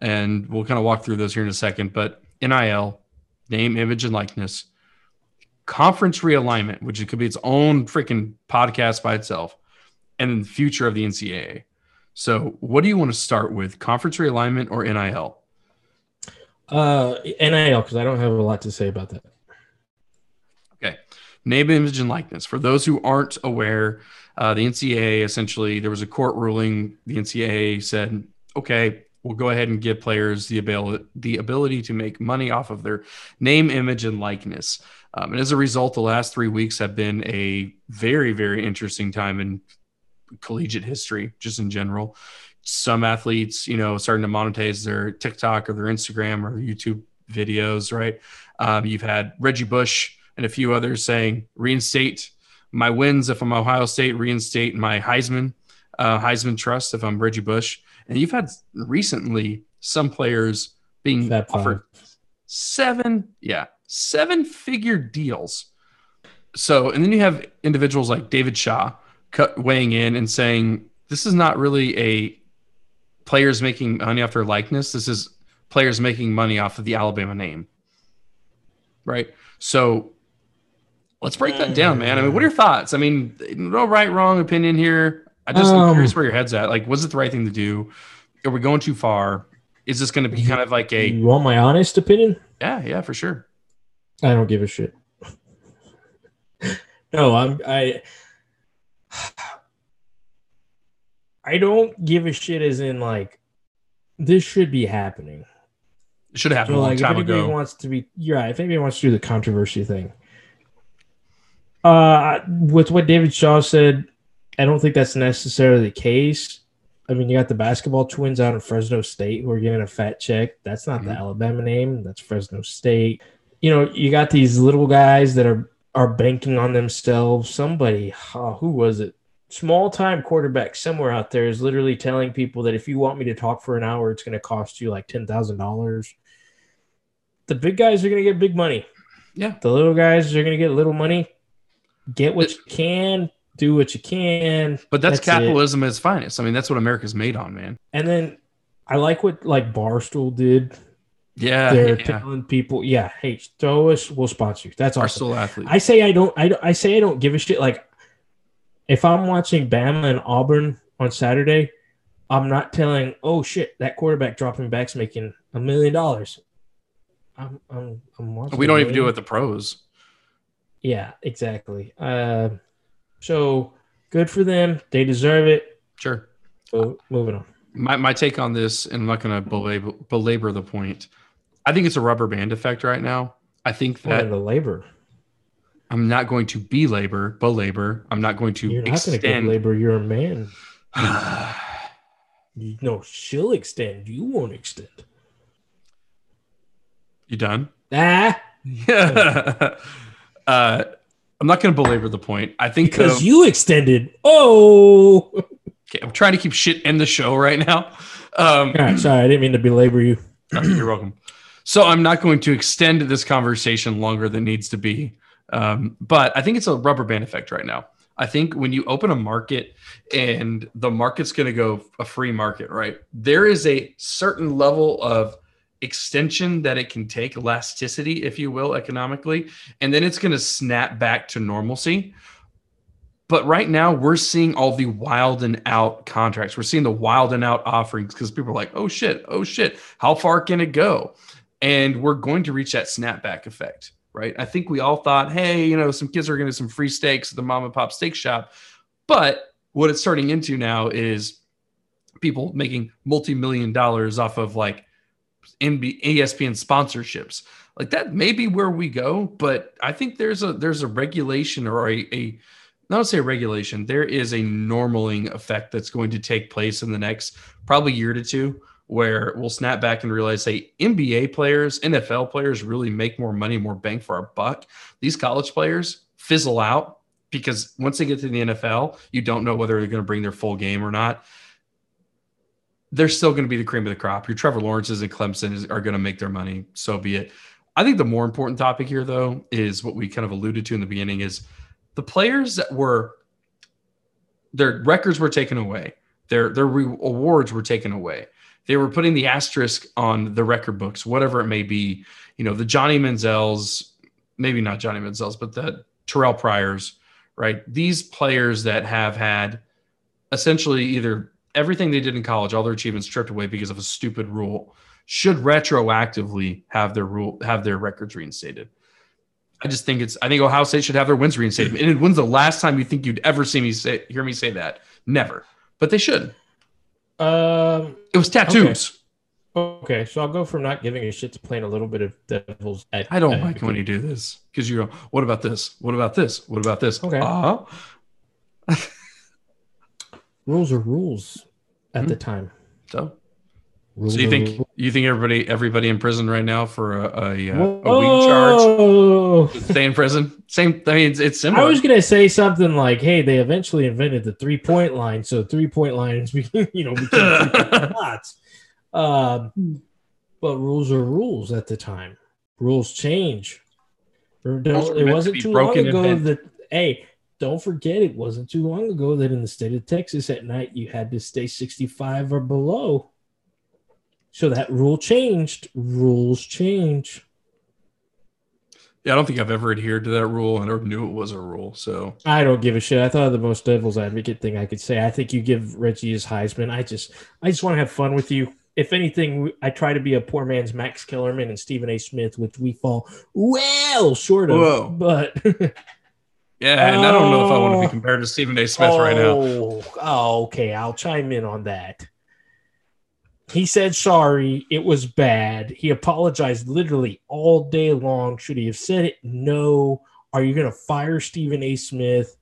and we'll kind of walk through those here in a second. But NIL, name, image, and likeness, conference realignment, which it could be its own freaking podcast by itself, and then the future of the NCAA. So, what do you want to start with, conference realignment or NIL? Uh, NIL because I don't have a lot to say about that. Okay. Name, image, and likeness. For those who aren't aware, uh, the NCAA essentially, there was a court ruling. The NCAA said, okay, we'll go ahead and give players the ability, the ability to make money off of their name, image, and likeness. Um, and as a result, the last three weeks have been a very, very interesting time in collegiate history, just in general. Some athletes, you know, starting to monetize their TikTok or their Instagram or YouTube videos, right? Um, you've had Reggie Bush and a few others saying reinstate my wins if I'm Ohio State, reinstate my Heisman, uh, Heisman trust if I'm Reggie Bush. And you've had recently some players being offered seven, yeah, seven figure deals. So, and then you have individuals like David Shaw cut, weighing in and saying, this is not really a players making money off their likeness. This is players making money off of the Alabama name. Right. So let's break that down, man. I mean, what are your thoughts? I mean, no right, wrong opinion here. I just, Um, curious where your head's at. Like, was it the right thing to do? Are we going too far? Is this going to be kind of like a You want my honest opinion? yeah, yeah, for sure. I don't give a shit. no, I'm I I don't give a shit as in like this should be happening. It should have happened So, a long like if anybody ago. wants to be you're right, if anybody wants to do the controversy thing. Uh with what David Shaw said, I don't think that's necessarily the case. I mean, you got the basketball twins out in Fresno State who are getting a fat check. That's not the Mhm. Alabama name. That's Fresno State. You know, you got these little guys that are are banking on themselves. Somebody, oh, who was it? Small time quarterback somewhere out there is literally telling people that if you want me to talk for an hour, it's going to cost you like ten thousand dollars. The big guys are going to get big money. Yeah. The little guys are going to get little money. Get what you can, do what you can. But that's, it. capitalism at its finest. I mean, that's what America's made on, man. And then I like what like Barstool did. Yeah, They're yeah. telling people, yeah, hey, throw us, we'll sponsor you. That's Our awesome. soul athlete. I say I don't, I don't, I say I don't give a shit. Like if I'm watching Bama and Auburn on Saturday, I'm not telling, oh shit, that quarterback dropping back's making a million dollars. I'm, I'm, I'm watching. we don't even do it with the pros. Yeah, exactly. Uh, so good for them. They deserve it. Sure. So moving on. My, my take on this, and I'm not going to belabor, belabor the point. I think it's a rubber band effect right now. I think that the labor. I'm not going to be labor, belabor. I'm not going to You're not going to give extend. labor. You're a man. You, no, she'll extend. You won't extend. you done? Ah, Yeah. uh, I'm not going to belabor the point. I think because though- you extended. Oh. Okay, I'm trying to keep shit in the show right now. Um, right, sorry, I didn't mean to belabor you. You're welcome. So I'm not going to extend this conversation longer than needs to be. Um, but I think it's a rubber band effect right now. I think when you open a market and the market's going to go a free market, right? There is a certain level of extension that it can take, elasticity, if you will, economically, and then it's going to snap back to normalcy. But right now, we're seeing all the wild and out contracts. We're seeing the wild and out offerings because people are like, oh shit, oh shit, how far can it go? And we're going to reach that snapback effect, right? I think we all thought, hey, you know, some kids are going to some free steaks at the mom and pop steak shop. But what it's starting into now is people making multi million dollars off of like NB, ESPN sponsorships. Like that may be where we go, but I think there's a there's a regulation or a, a not say regulation, there is a normaling effect that's going to take place in the next probably year to two, where we'll snap back and realize, hey, NBA players, NFL players really make more money, more bang for our buck. These college players fizzle out because once they get to the NFL, you don't know whether they're going to bring their full game or not. They're still going to be the cream of the crop. Your Trevor Lawrences and Clemson are going to make their money. So be it. I think the more important topic here, though, is what we kind of alluded to in the beginning is the players that were their records were taken away their their awards were taken away they were putting the asterisk on the record books whatever it may be you know the johnny manziel's maybe not johnny manziel's but the terrell pryors right these players that have had essentially either everything they did in college all their achievements stripped away because of a stupid rule should retroactively have their rule have their records reinstated I just think it's. I think Ohio State should have their wins reinstated. And when's the last time you think you'd ever see me say, hear me say that? Never. But they should. Um. It was tattoos. Okay, so I'll go from not giving a shit to playing a little bit of devil's. ad- I don't like when you do this because you go, "What about this? What about this? What about this?" Okay. Uh-huh. rules are rules at Hmm. the time. So, Rules so you think. You think everybody everybody in prison right now for a a, uh, a weed charge stay in prison? Same. I mean, it's, it's I was gonna say something like, "Hey, they eventually invented the three point line, so three point lines, became, you know, three-point shots." Um, but rules are rules at the time. Rules change. Rules It wasn't be too long ago that. Hey, don't forget, it wasn't too long ago that in the state of Texas at night you had to stay sixty five or below. So that rule changed. Rules change. yeah, I don't think I've ever adhered to that rule and or knew it was a rule. So I don't give a shit. I thought of the most devil's advocate thing I could say. I think you give Reggie his Heisman. I just, I just want to have fun with you. if anything, I try to be a poor man's Max Kellerman and Stephen A. Smith, which we fall well short of. Whoa. But Yeah, and I don't know if I want to Oh. be compared to Stephen A. Smith right now. Oh, oh, okay. I'll chime in on that. He said sorry. It was bad. He apologized literally all day long. Should he have said it? No. Are you going to fire Stephen A. Smith?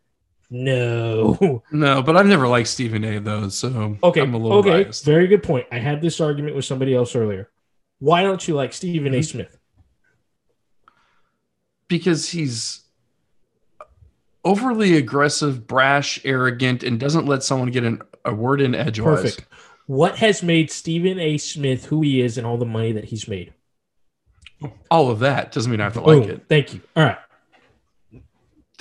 No. No, but I've never liked Stephen A. though, so Okay. I'm a little okay. biased. Very good point. I had this argument with somebody else earlier. Why don't you like Stephen A. Mhm. Smith? because he's overly aggressive, brash, arrogant, and doesn't let someone get an, a word in edgewise. Perfect. What has made Stephen A. Smith who he is and all the money that he's made? All of that doesn't mean I have to like Boom. it. Thank you. All right.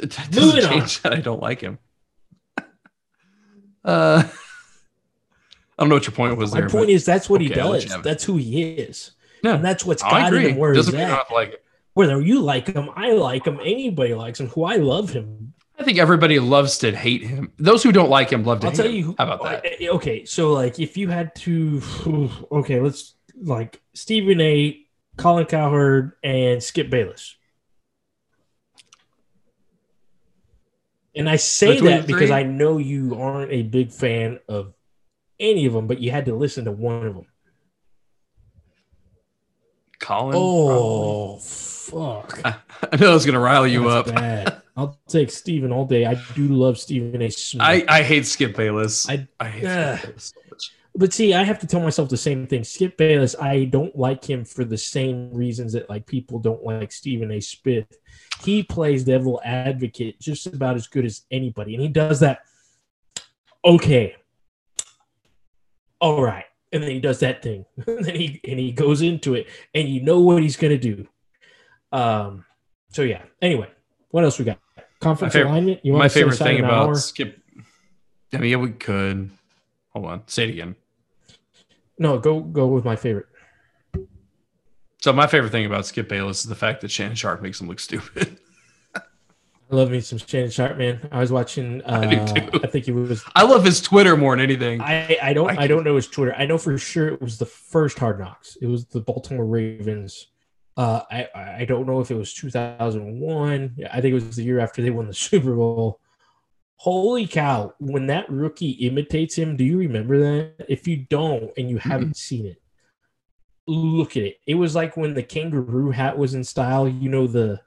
It Moving doesn't on. change that I don't like him. uh, I don't know what your point was there. My there. point is that's what he Okay, I'll does. you have it. That's who he is. Yeah. And that's what's I got agree. him where Doesn't he's mean at. like it. Whether you like him, I like him, anybody likes him, who I love him. I think everybody loves to hate him. Those who don't like him love to I'll hate tell him. you who- How about that? Okay, so like if you had to okay, let's like Stephen A, Colin Cowherd, and Skip Bayless. And I say that because? I know you aren't a big fan of any of them, but you had to listen to one of them. Colin. Oh, fuck. probably. I know I was going to rile you That's up. I'll take Stephen all day. I do love Stephen A. Smith. I, I hate Skip Bayless. I- I hate Ugh. Skip Bayless so much. but see, I have to tell myself the same thing. Skip Bayless, I don't like him for the same reasons that like people don't like Stephen A. Smith. He plays devil advocate just about as good as anybody, and he does that. Okay, all right, and then he does that thing, and then he and he goes into it, and you know what he's gonna do. Um. So yeah. Anyway, what else we got? Conference favorite- alignment. You want My favorite thing about hour? Skip. I mean, yeah, we could. Hold on. Say it again. No, go go with my favorite. So my favorite thing about Skip Bayless is the fact that Shannon Sharpe makes him look stupid. I love me some Shannon Sharpe, man. I was watching. Uh, I do too. I think he was. I love his Twitter more than anything. I I don't I I don't know his Twitter. I know for sure it was the first Hard Knocks. It was the Baltimore Ravens. Uh, I I don't know if it was 2001. I think it was the year after they won the Super Bowl. Holy cow! When that rookie imitates him, do you remember that? If you don't and you haven't seen it, look at it. It was like when the kangaroo hat was in style. You know the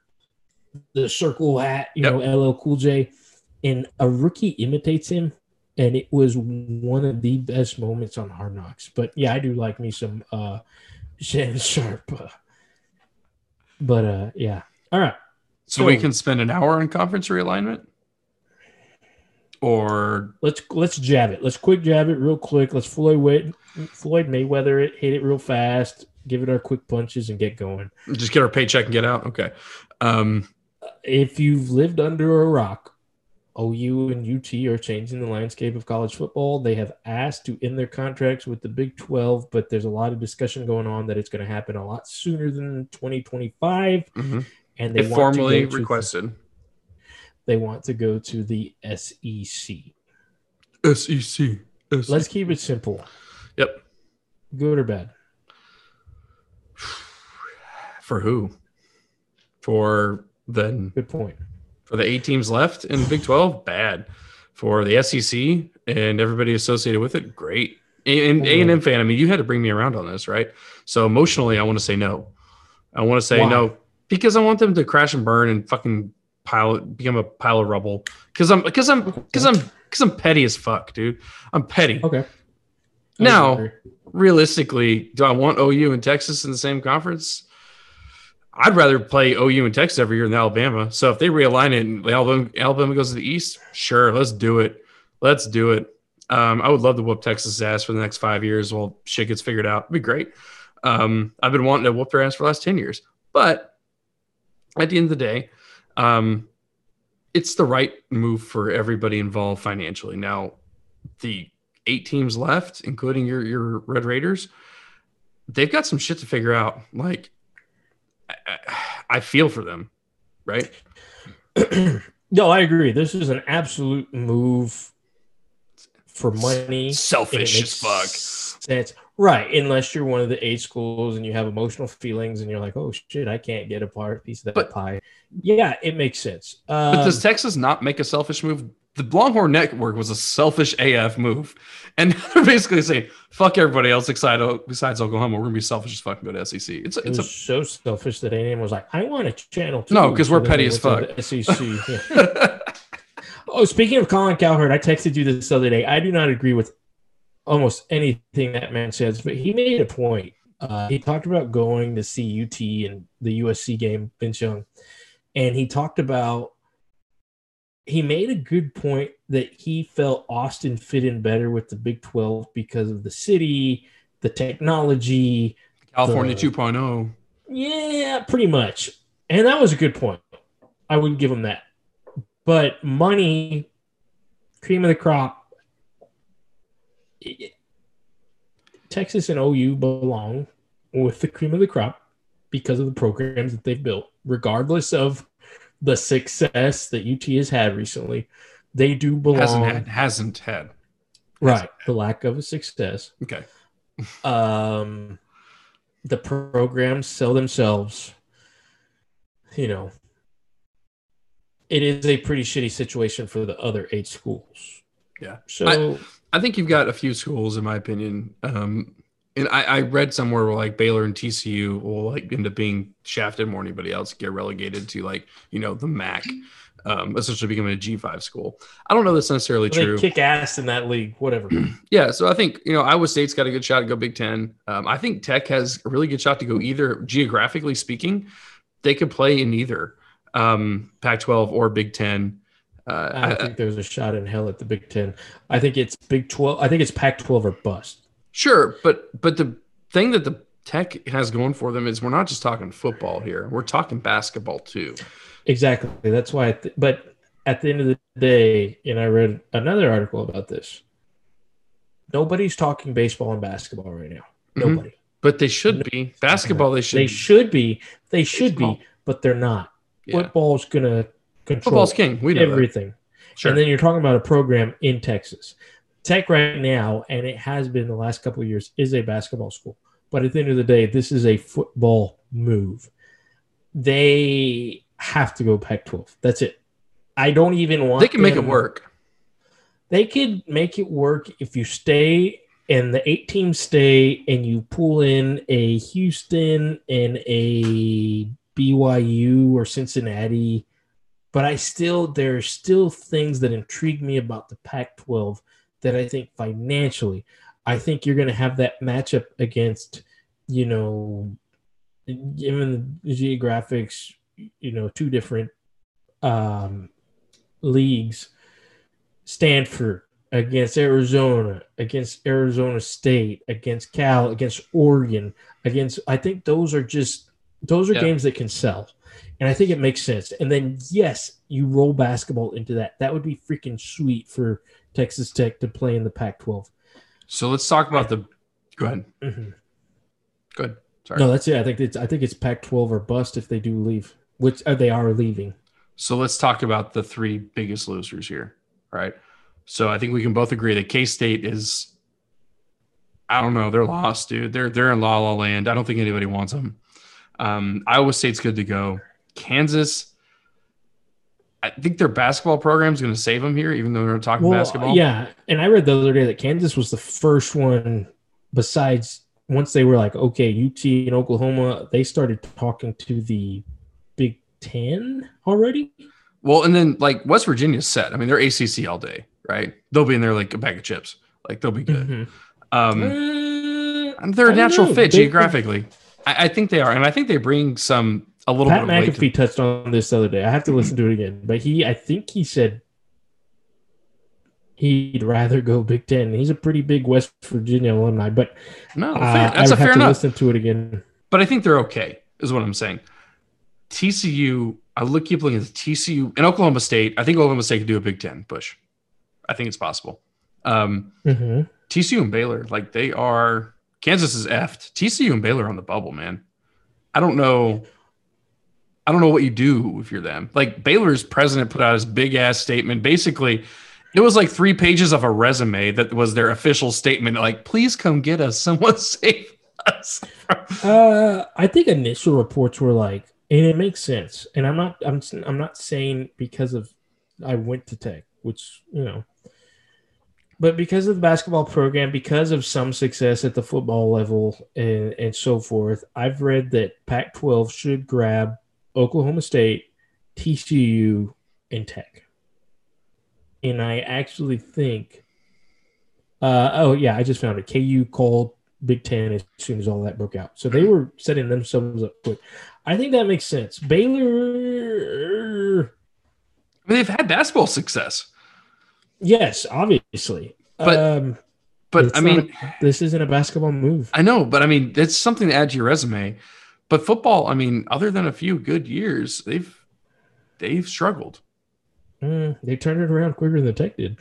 the circle hat. You Yep. know LL Cool J, and a rookie imitates him, and it was one of the best moments on Hard Knocks. But yeah, I do like me some uh Shannon Sharpe. uh, but uh yeah. All right. so we can spend an hour on conference realignment, or Let's let's jab it. Let's quick jab it real quick. Let's Floyd Wade, Floyd Mayweather it, hit it real fast, give it our quick punches and get going. just get our paycheck and get out. Okay. Um, If you've lived under a rock, OU and UT are changing the landscape of college football. They have asked to end their contracts with the Big 12, but there's a lot of discussion going on that it's going to happen a lot sooner than 2025. mhm. And they want formally to go to- requested. they want to go to the SEC. SEC. Let's keep it simple. Yep. Good or bad? For who? For the Good point. For the eight teams left in the Big Twelve, bad. For the SEC and everybody associated with it, great. And mm-hmm. A and M fan, I mean, you had to bring me around on this, right? So emotionally, I want to say no. I want to say Why? no because I want them to crash and burn and fucking pile, become a pile of rubble. Because I'm because I'm because I'm because I'm petty as fuck, dude. I'm petty. Okay. Now- realistically, do I want OU and Texas in the same conference? I'd rather play OU and Texas every year than Alabama. So if they realign it and Alabama, Alabama goes to the East, sure, let's do it. Let's do it. Um, I would love to whoop Texas' ass for the next five years while shit gets figured out. It'd be great. Um, I've been wanting to whoop their ass for the last 10 years. But at the end of the day, um, it's the right move for everybody involved financially. Now, the eight teams left, including your your Red Raiders, they've got some shit to figure out. Like, I, feel for them, right? no, I agree. This is an absolute move for money. Selfish as fuck. Sense. Right, unless you're one of the eight schools and you have emotional feelings and you're like, oh shit, I can't get a part piece of that But- pie. Yeah, it makes sense. Um, But does Texas not make a selfish move? The Longhorn Network was a selfish AF move, and they're basically saying, "Fuck everybody else besides besides Oklahoma. We're gonna be selfish as fuck and go to SEC." It's it it's was a so selfish that A&M was like, I want a channel. Too. No, because we're petty as fuck. SEC. yeah. Oh, speaking of Colin Cowherd, I texted you this other day. I do not agree with almost anything that man says, but he made a point. Uh, he talked about going to see UT and the USC game, Vince Young, and he talked about. He made a good point that he felt Austin fit in better with the Big 12 because of the city, the technology, California The- 2.0. yeah, pretty much. And that was a good point. I wouldn't give him that. But money, cream of the crop. Texas and OU belong with the cream of the crop because of the programs that they've built, regardless of the success that UT has had recently. They do belong. Hasn't had hasn't had. right. The lack of a success. Okay. um, the programs sell themselves. You know, it is a pretty shitty situation for the other eight schools. Yeah. So I think you've got a few schools, in my opinion. Um, and I, I read somewhere where like Baylor and TCU will like end up being shafted more than anybody else, get relegated to like you know the MAC, um, essentially becoming a G five school. I don't know that's necessarily true. kick ass in that league. Whatever. Yeah, so I think you know Iowa State's got a good shot to go Big Ten. Um, I think Tech has a really good shot to go either. Geographically speaking, they could play in either um, Pac-12 or Big Ten. Uh, I I- think there's a shot in hell at the Big Ten. I think it's Big Twelve. I think it's Pac twelve or bust. Sure, but but the thing that the Tech has going for them is we're not just talking football here; we're talking basketball too. Exactly. That's why. I th- but at the end of the day, and I read another article about this. Nobody's talking baseball and basketball right now. Mhm. Nobody. But they should be basketball. They should. They should be. They should Baseball. be, but they're not. Yeah. Football's gonna control Football's king. We know everything. Sure. And then you're talking about a program in Texas. Tech right now, and it has been the last couple of years, is a basketball school. But at the end of the day, this is a football move. They have to go Pac-12. That's it. I don't even want. they can make it work. They could make it work if you stay and the eight teams stay and you pull in a Houston and a BYU or Cincinnati. But I still, there are still things that intrigue me about the Pac 12 that I think financially, I think you're going to have that matchup against, you know, given the geographics, you know, two different um, leagues Stanford against Arizona, against Arizona State, against Cal, against Oregon, against I think those are just those are Yeah. games that can sell. And I think it makes sense. And then yes, you roll basketball into that. That would be freaking sweet for Texas Tech to play in the Pac-12. So let's talk about the. Go ahead. Mhm. Go ahead. Sorry. No, that's it. I think it's I think it's Pac-12 or bust if they do leave, which uh, they are leaving. So let's talk about the three biggest losers here. right? So I think we can both agree that K State is. I don't know. They're lost, dude. They're they're in La La Land. I don't think anybody wants them. Um, Iowa State's good to go. Kansas. I think their basketball program is going to save them here, even though they're talking basketball. Yeah, and I read the other day that Kansas was the first one. Besides, once they were like, okay, UT and Oklahoma, they started talking to the Big Ten already. Well, and then like West Virginia's set. I mean, they're ACC all day, right? They'll be in there like a bag of chips. Like they'll be good. Mhm. Um, Uh, and they're a natural know. fit They- geographically. I, I think they are, and I think they bring some a little Pat bit of weight. to- McAfee touched on this the other day. I have to listen to it again, but he, I think he said he'd rather go Big Ten. He's a pretty big West Virginia alumni, but No, uh, fair. I that's a would have fair to enough. listen to it again. But I think they're okay, is what I'm saying. TCU, I look keep looking at the TCU and Oklahoma State. I think Oklahoma State could do a Big Ten push. I think it's possible. Um, hmm TCU and Baylor, like they are. Kansas is effed. TCU and Baylor on the bubble, man. I don't know. I don't know what you do if you're them. Like Baylor's president put out his big ass statement. Basically, It was like three pages of a resume that was their official statement. Like, please come get us. Someone save us. Uh, I think initial reports were like, and it makes sense. And I'm not, I'm, I'm not saying because of I went to Tech, which you know, but because of the basketball program, because of some success at the football level and, and so forth, I've read that Pac 12 should grab Oklahoma State, TCU, and Tech. And I actually think, uh, oh, yeah, I just found it. KU called Big Ten as soon as all that broke out. So they were setting themselves up quick. I think that makes sense. Baylor. I mean, they've had basketball success. Yes, obviously. But um, but I mean, a- this isn't a basketball move. I know, but I mean, it's something to add to your resume. But football, I mean, other than a few good years, they've they've struggled. Mm, they turned it around quicker than Tech did.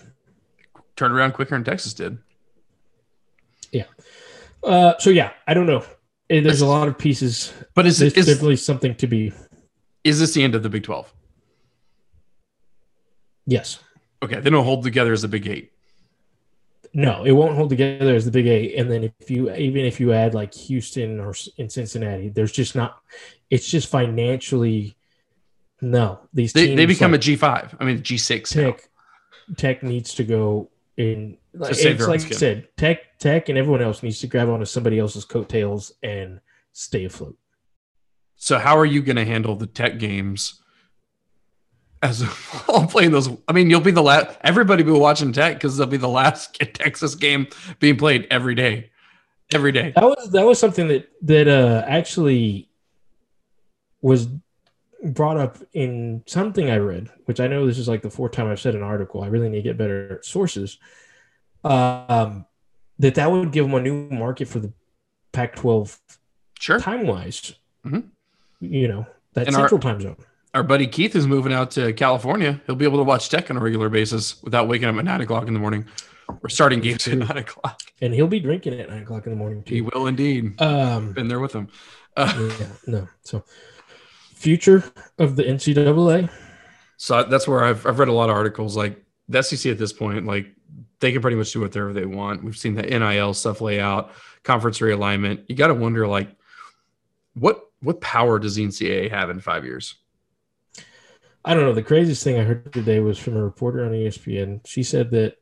Turned around quicker than Texas did. Yeah. Uh, so yeah, I don't know. Eh, There's a lot of pieces. But is There's is, definitely something to be. is this the end of the Big Twelve? Yes. Okay, they don't hold together as the Big Eight. No, it won't hold together as the Big Eight. And then if you even if you add like Houston or in Cincinnati, there's just not. It's just financially. No, these They, teams they become like a G five. I mean G six. now. Tech. Tech needs to go in. Like, it's like. I said, Tech, Tech, and everyone else needs to grab onto somebody else's coattails and stay afloat. So how are you going to handle the Tech games? As while playing those, I mean, you'll be the last. Everybody will be watching Tech because they'll be the last Texas game being played every day, every day. That was that was something that that uh, actually was brought up in something I read, which I know this is like the fourth time I've said an article. I really need to get better sources. Um, that that would give them a new market for the Pac-12 Sure. time wise. Mhm. You know that And our- central time zone. Our buddy Keith is moving out to California. He'll be able to watch Tech on a regular basis without waking up at nine o'clock in the morning. We're starting games at nine o'clock. and he'll be drinking at nine o'clock in the morning too. He will indeed. Um, Been there with him. Uh, yeah, no. So, future of the NCAA. So that's where I've I've read a lot of articles like the SEC at this point, like they can pretty much do whatever they want. We've seen the NIL stuff lay out, conference realignment. You got to wonder like what what power does the NCAA have in five years? I don't know. The craziest thing I heard today was from a reporter on ESPN. She said that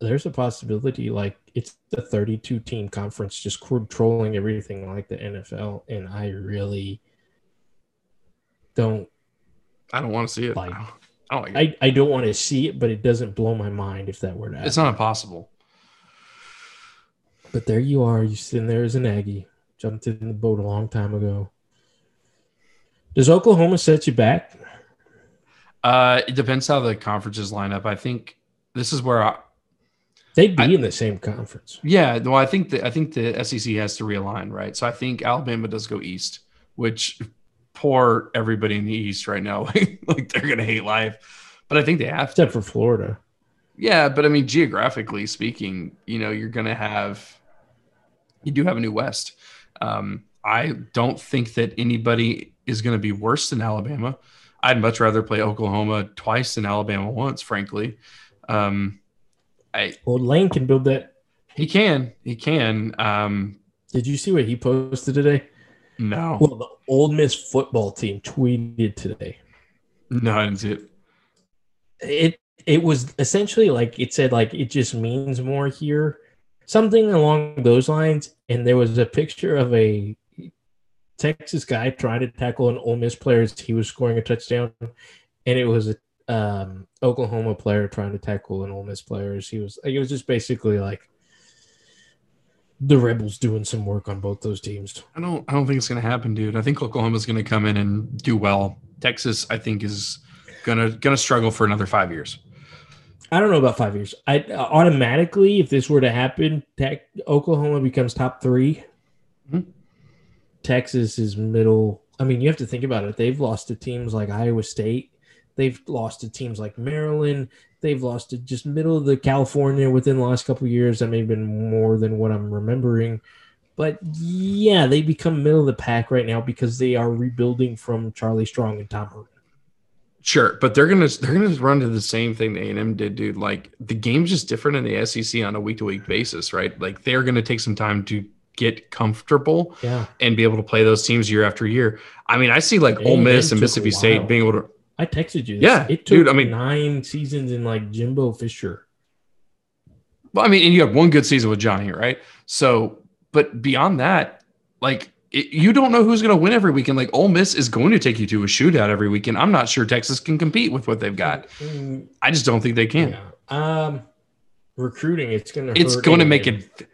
there's a possibility like it's the 32 team conference just controlling everything like the NFL, and I really don't. I don't want to see it. Like- I don't, I don't like it. I, I don't want to see it, but it doesn't blow my mind if that were to happen. It's not impossible. But there you are. You sitting there as an Aggie. Jumped in the boat a long time ago. Does Oklahoma set you back? Uh, it depends how the conferences line up. I think this is where I, They'd be I- in the same conference. Yeah, well, I think the I think the SEC has to realign, right? So I think Alabama does go east, which poor everybody in the East right now, like, like they're gonna hate life. But I think they have to. Except for Florida. Yeah, but I mean, geographically speaking, you know, you're gonna have you do have a new West. Um, I don't think that anybody is gonna be worse than Alabama. I'd much rather play Oklahoma twice than Alabama once, frankly. Um, I Well, Lane can build that. he can, he can. Um, Did you see what he posted today? no, Well, the Ole Miss football team tweeted today. no, I didn't see it. It it was essentially like it said like it just means more here, something along those lines. And there was a picture of a Texas guy trying to tackle an Ole Miss player as he was scoring a touchdown, and it was a um, Oklahoma player trying to tackle an Ole Miss player. as He was it was just basically like the Rebels doing some work on both those teams. I don't, I don't think it's gonna happen, dude. I think Oklahoma's gonna come in and do well. Texas, I think, is gonna gonna struggle for another five years. I don't know about five years. I automatically, if this were to happen, Tech, Oklahoma becomes top 3 Mhm. Texas is middle. I mean, you have to think about it. They've lost to teams like Iowa State. They've lost to teams like Maryland. They've lost to just middle of the California within the last couple years. That may have been more than what I'm remembering. But yeah, they become middle of the pack right now because they are rebuilding from Charlie Strong and Tom Herman. Sure, but they're gonna they're gonna run to the same thing the A and M did, dude. Like the game's just different in the SEC on a week to week basis, right? Like they're gonna take some time to get comfortable Yeah. and be able to play those teams year after year. I mean, I see like A&M Ole Miss and Mississippi State being able to. I texted you. This. Yeah, it took dude, I mean- nine seasons in like Jimbo Fisher. Well, I mean, and you have one good season with Johnny, right? So, but beyond that, like it, you don't know who's going to win every weekend. Like Ole Miss is going to take you to a shootout every weekend. I'm not sure Texas can compete with what they've got. Mm, I just don't think they can. yeah. Um, recruiting. It's gonna. It's going to make it.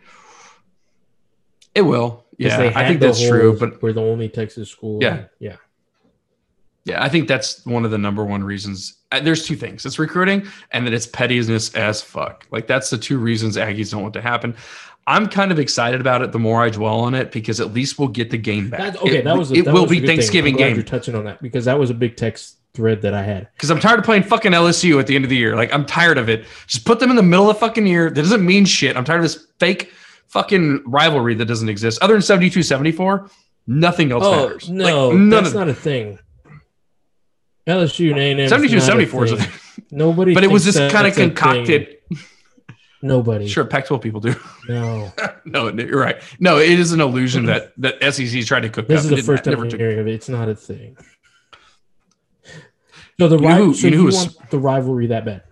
It will. Yeah, I think that's true. But we're the only Texas school. Yeah. yeah. yeah, I think that's one of the number one reasons. Uh, There's two things: it's recruiting, and then it's pettiness as fuck. Like that's the two reasons Aggies don't want to happen. I'm kind of excited about it the more I dwell on it because at least we'll get the game back. That's, okay, it, that was. A, it that will was be. Thanksgiving game You're touching on that because that was a big text thread that I had. because I'm tired of playing fucking LSU at the end of the year. Like I'm tired of it. Just put them in the middle of the fucking year. That doesn't mean shit. I'm tired of this fake fucking rivalry that doesn't exist. Other than 72 74, nothing else Oh matters. no, Like, none that's not a thing. LSU and A&M. 72 74 is a thing. Nobody. But it was just kind of that's a thing. concocted. Nobody. Sure, Pac 12 people do. No. no, you're right. No, it is an illusion that that SEC tried to cook This up. is the first time I'm hearing of it. It's not a thing. No, the You know who- so you know you who was- the rivalry that bad?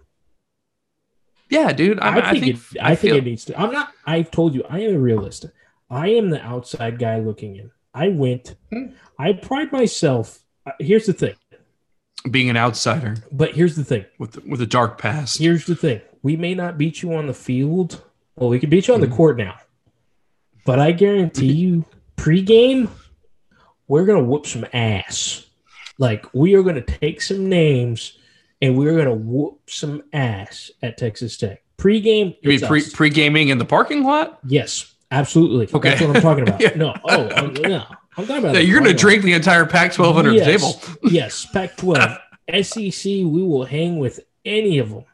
Yeah, dude. I, I, I think, it, I, I think feel- it needs to. I'm not. I've told you. I am a realist. I am the outside guy looking in. I went. Hmm. I pride myself. uh, Here's the thing. being an outsider But here's the thing. with with a dark past. Here's the thing. We may not beat you on the field. Well, we can beat you on the Mhm. court now. But I guarantee you, pregame, we're gonna whoop some ass. Like we are gonna take some names and we're gonna whoop some ass at Texas Tech. Pregame, You mean pre us. pre gaming in the parking lot? yes, absolutely. Okay. That's what I'm talking about. Yeah. No, oh, I'm, no, I'm talking about. Yeah, you're gonna drink the entire Pac-12 under Yes. the table. yes, Pac 12. SEC, we will hang with any of them.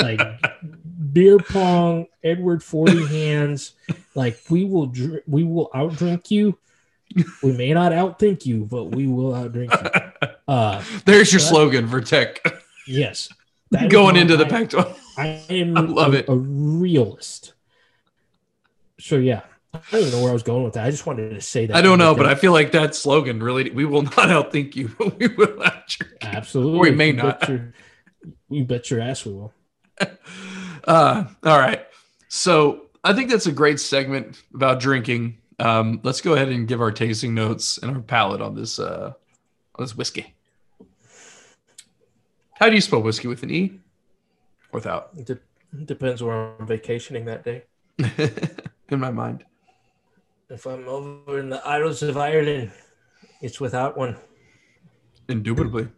Like beer pong, Edward 40 hands. Like we will dr- we will outdrink you. We may not outthink you, but we will outdrink you. Uh There's your slogan for Tech yes. Going into the I- Pac-12. I am I love a, it. a realist. So yeah, I don't even know where I was going with that. I just wanted to say that. I don't know, but I feel like that slogan really. We will not outthink you. but we will outdrink. absolutely we may You not. Bet your, you bet your ass we will. Uh, all right. So I think that's a great segment about drinking. Um, let's go ahead and give our tasting notes and our palate on this uh, on this whiskey. How do you spell whiskey with an e? Without, It de- depends where I'm vacationing that day. in my mind. If I'm over in the Isles of Ireland, it's without one. Indubitably.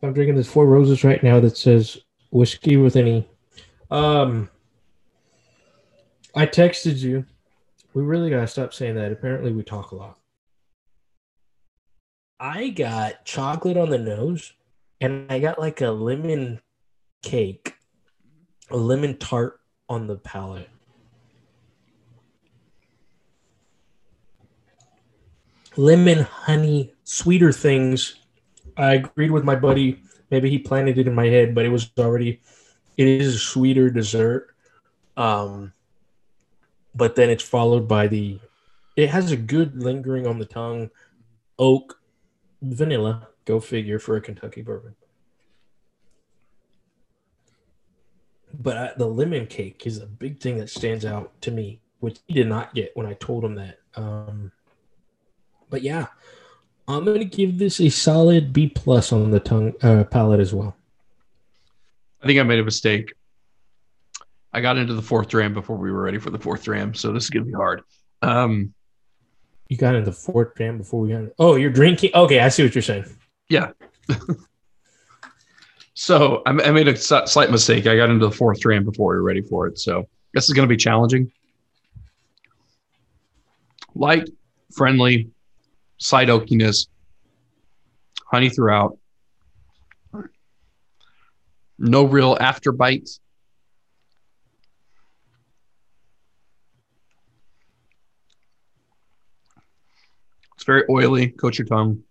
I'm drinking this Four Roses right now that says whiskey with any. Um, I texted you. We really gotta stop saying that. Apparently, we talk a lot. I got chocolate on the nose, and I got like a lemon cake, a lemon tart on the palate. Lemon, honey, sweeter things I agreed with my buddy. Maybe he planted it in my head, but it was already. It is a sweeter dessert, um, but then it's followed by the. It has a good lingering on the tongue, oak, vanilla. Go figure for a Kentucky bourbon. But I, the lemon cake is a big thing that stands out to me, which he did not get when I told him that. Um, but yeah, I'm gonna give this a solid B plus on the tongue uh, palate as well. I think I made a mistake. I got into the fourth dram before we were ready for the fourth dram, so this is gonna be hard. Um, You got into the fourth jam before we got. Oh, you're drinking. Okay, I see what you're saying. So I, I made a slight mistake. I got into the fourth dram before we were ready for it, so this is gonna be challenging. Light, friendly, slight oakiness, honey throughout. No real after bites. It's very oily, coat your tongue.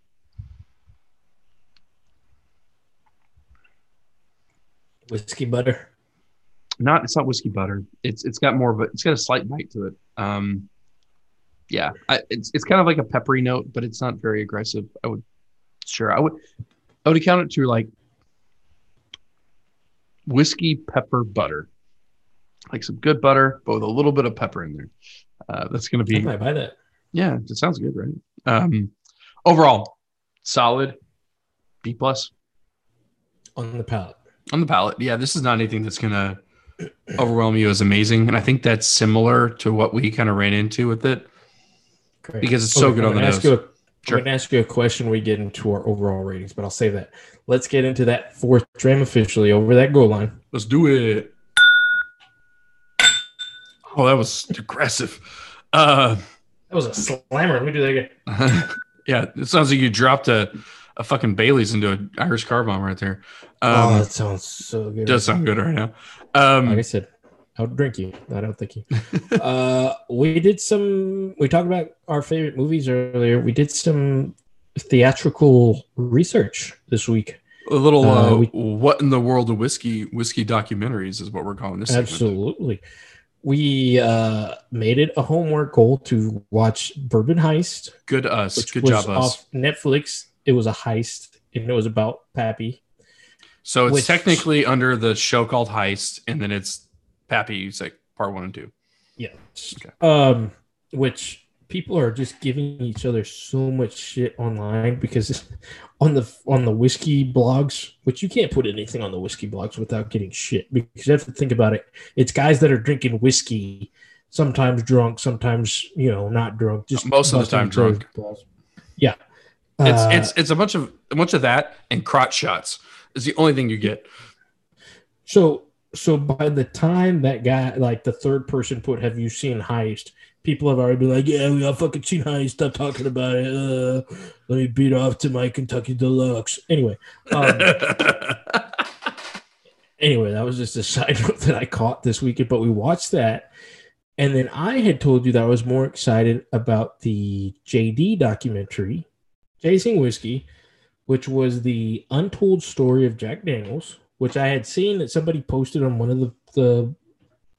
Whiskey butter. Not it's not whiskey butter. It's it's got more of a it's got a slight bite to it. Um, yeah, I, it's it's kind of like a peppery note, but it's not very aggressive. I would sure I would I would account it to like whiskey pepper butter, like some good butter, but with a little bit of pepper in there. Uh, that's going to I be might buy that. yeah. It sounds good, right? Um, overall, solid B plus on the palate. On the palate. Yeah, this is not anything that's going to overwhelm you as amazing, and I think that's similar to what we kind of ran into with it. Great. Because it's so good I'm on the gonna ask nose. You a, Sure. I'm to ask you a question when we get into our overall ratings, but I'll save that. Let's get into that fourth dram officially over that goal line. Let's do it. Oh, that was aggressive. Uh, That was a slammer. Let me do that again. yeah, it sounds like you dropped a, a fucking Bailey's into an Irish car bomb right there. oh, Um, that sounds so good. does sound good right now. like I Um, said, I would drink you. I don't think you. uh, we did some. We talked about our favorite movies earlier. We did some theatrical research this week. a little uh, uh, we- what in the world of whiskey whiskey documentaries is what we're calling this. segment. Absolutely. We uh, made it a homework goal to watch Bourbon Heist, Good us. Good job us. off Netflix. It was a heist, and it was about Pappy. So it's which- technically under the show called Heist, and then it's Pappy. It's like part one and two. Yes. Okay. Um, which people are just giving each other so much shit online because on the on the whiskey blogs, which you can't put anything on the whiskey blogs without getting shit because you have to think about it. It's guys that are drinking whiskey, sometimes drunk, sometimes you know not drunk, just Most of the time drunk. balls. It's Uh, it's it's a bunch of a bunch of that and crotch shots is the only thing you get. So so by the time that guy like the third person put have you seen heist? people have already been like yeah we all fucking seen heist. Stop talking about it. Uh, let me beat off to my kentucky deluxe. Anyway um, anyway that was just a side note that i caught this weekend but we watched that. And then i had told you that i was more excited about the jd documentary chasing whiskey which was the untold story of jack daniels which I had seen that somebody posted on one of the, the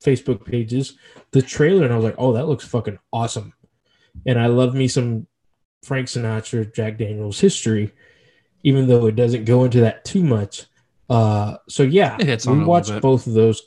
Facebook pages, the trailer, and I was like, oh, that looks fucking awesome. And I love me some Frank Sinatra, Jack Daniels history, even though it doesn't go into that too much. Uh, so yeah, It hits on it a we watched both of those,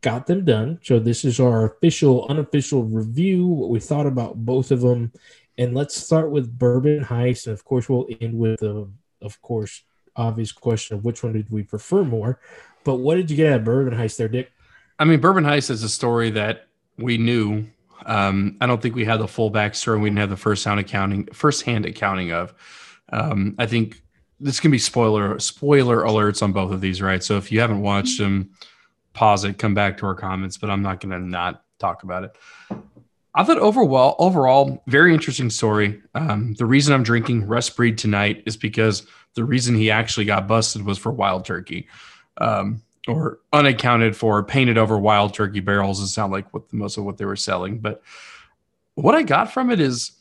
got them done. So this is our official, unofficial review. What we thought about both of them, and let's start with Bourbon Heist, and of course we'll end with the, of course, obvious question of which one did we prefer more. But what did you get at Bourbon Heist there, Dick? I mean, Bourbon Heist is a story that we knew. Um, I don't think we had the full backstory. And We didn't have the first hand accounting, first hand accounting of. Um, I think this can be spoiler spoiler alerts on both of these, right? So if you haven't watched them, pause it, come back to our comments. But I'm not going to not talk about it. I thought overall, overall, very interesting story. Um, the reason I'm drinking Rust Breed tonight is because the reason he actually got busted was for wild turkey, um, or unaccounted for, painted over wild turkey barrels. It sound like what most of what they were selling. But what I got from it is,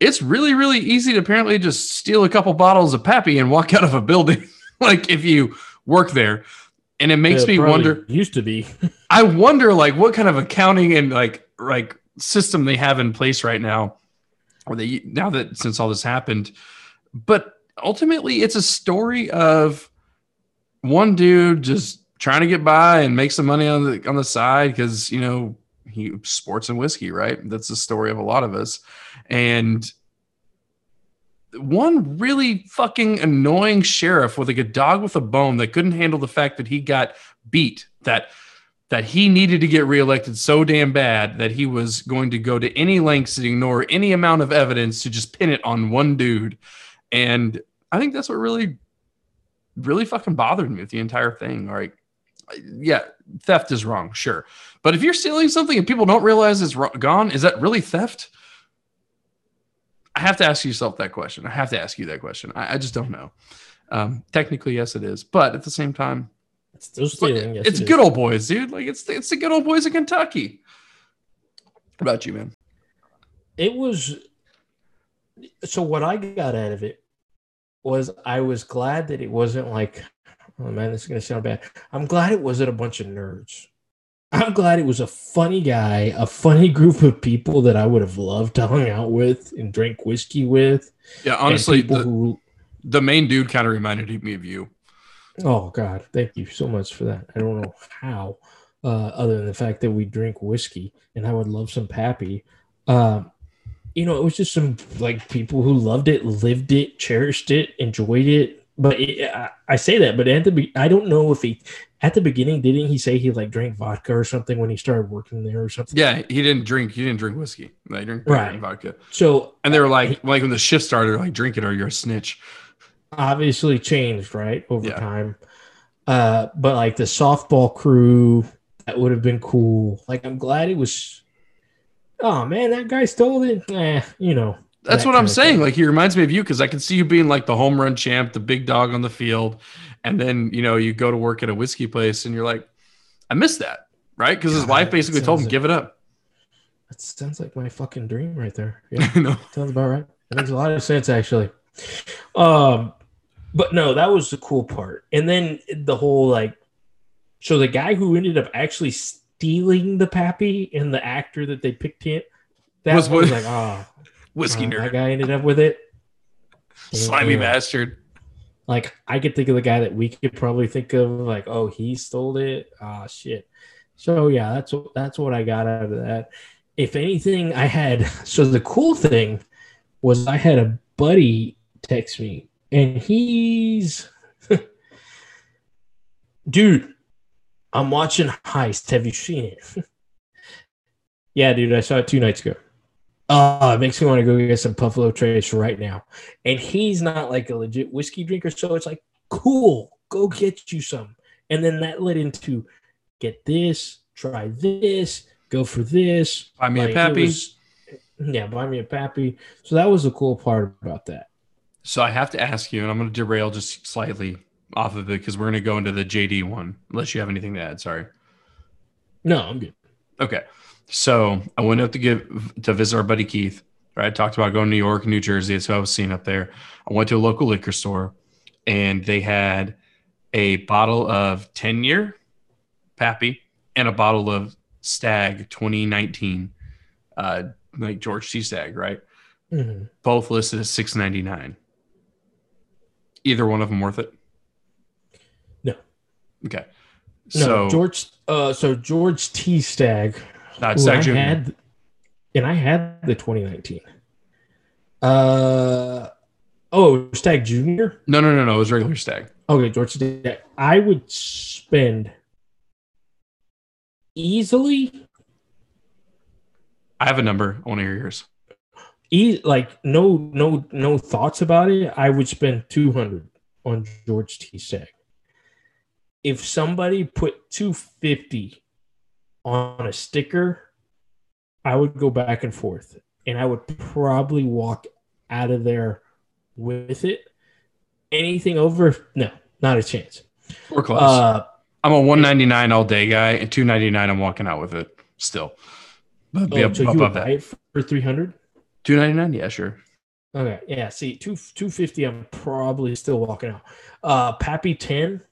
it's really, really easy to apparently just steal a couple bottles of Pappy and walk out of a building, like if you work there. And it makes It me wonder. Used to be. I wonder like what kind of accounting and like like system they have in place right now, or they now that since all this happened. But ultimately, it's a story of one dude just trying to get by and make some money on the on the side because you know he sports and whiskey, right? That's the story of a lot of us, and one really fucking annoying sheriff with like a dog with a bone that couldn't handle the fact that he got beat that that he needed to get reelected so damn bad that he was going to go to any lengths to ignore any amount of evidence to just pin it on one dude and i think that's what really really fucking bothered me with the entire thing like yeah theft is wrong sure but if you're stealing something and people don't realize it's gone is that really theft I have to ask yourself that question. I have to ask you that question. I, I just don't know. Um, technically, yes, it is, but at the same time, It's still stealing. Yes, it's it good old boys, dude. Like it's it's the good old boys of Kentucky. What about you, man? It was. So what I got out of it was I was glad that it wasn't like oh man, this is gonna sound bad. I'm glad it wasn't a bunch of nerds. I'm glad it was a funny guy, a funny group of people that I would have loved to hang out with and drink whiskey with. Yeah, honestly, the, who, the main dude kind of reminded me of you. Oh God, thank you so much for that. I don't know how, uh, other than the fact that we drink whiskey, and I would love some Pappy. Um, you know, it was just some like people who loved it, lived it, cherished it, enjoyed it. But it, I, I, say that, but at the I don't know if he at the beginning didn't he say he like drank vodka or something when he started working there or something? Yeah, he didn't drink. He didn't drink whiskey. He drank right. vodka. So and they were like, like when the shift started, like drink it or you're a snitch. Obviously changed right over yeah. time. Uh, but like the softball crew, that would have been cool. Like I'm glad it was oh man, that guy stole it. Eh, you know. That's that what I'm saying. Thing. Like he reminds me of you because I can see you being like the home run champ, the big dog on the field, and then you know you go to work at a whiskey place and you're like, I miss that, right? Because his wife basically told him, like, "Give it up." That sounds like my fucking dream right there. Yeah, no. sounds about right. It makes a lot of sense actually. Um, but no, that was the cool part. And then the whole like, so the guy who ended up actually stealing the pappy and the actor that they picked it. That was, was like, oh, whiskey uh, nerd. That guy ended up with it. Slimy and, bastard. Like I could think of the guy that we could probably think of, like, oh, he stole it. Ah, oh, shit. So yeah, that's that's what I got out of that. If anything, I had so the cool thing was I had a buddy text me, and he's dude I'm watching Heist. Have you seen it? yeah, dude, I saw it two nights ago. Oh, it makes me want to go get some Buffalo Trace right now. And he's not like a legit whiskey drinker, so it's like, cool, go get you some. And then that led into get this, try this, go for this. Buy me like, a pappy. Was, yeah, buy me a pappy. So that was the cool part about that. So I have to ask you, and I'm going to derail just slightly off of it because we're going to go into the JD one, unless you have anything to add. Sorry. No, I'm good. Okay. So I went up to give to visit our buddy Keith. Right. I talked about going to New York, New Jersey. That's who I was seeing up there. I went to a local liquor store and they had a bottle of 10 year Pappy and a bottle of Stagg 2019, uh, like George T. Stagg, right? Mm-hmm. Both listed at 6.99. Either one of them worth it? No. Okay. No, so George. Uh, so George T. Stagg. Not Stagg Jr. Had, and I had the 2019. Uh oh, Stagg Junior. No, no, no, no. It was regular Stagg. Okay, George Stagg. I would spend easily. I have a number. I want to hear yours. E- like no, no, no thoughts about it. I would spend two hundred on George T. Stagg if somebody put 250 on a sticker, I would go back and forth and I would probably walk out of there with it. Anything over, no, not a chance. We're close. Uh, I'm a 199 all day guy, and 299 I'm walking out with it still. But oh, so you would buy it for 300? 299, yeah, sure. Okay, yeah. See, two 250, I'm probably still walking out. Uh, Pappy 10,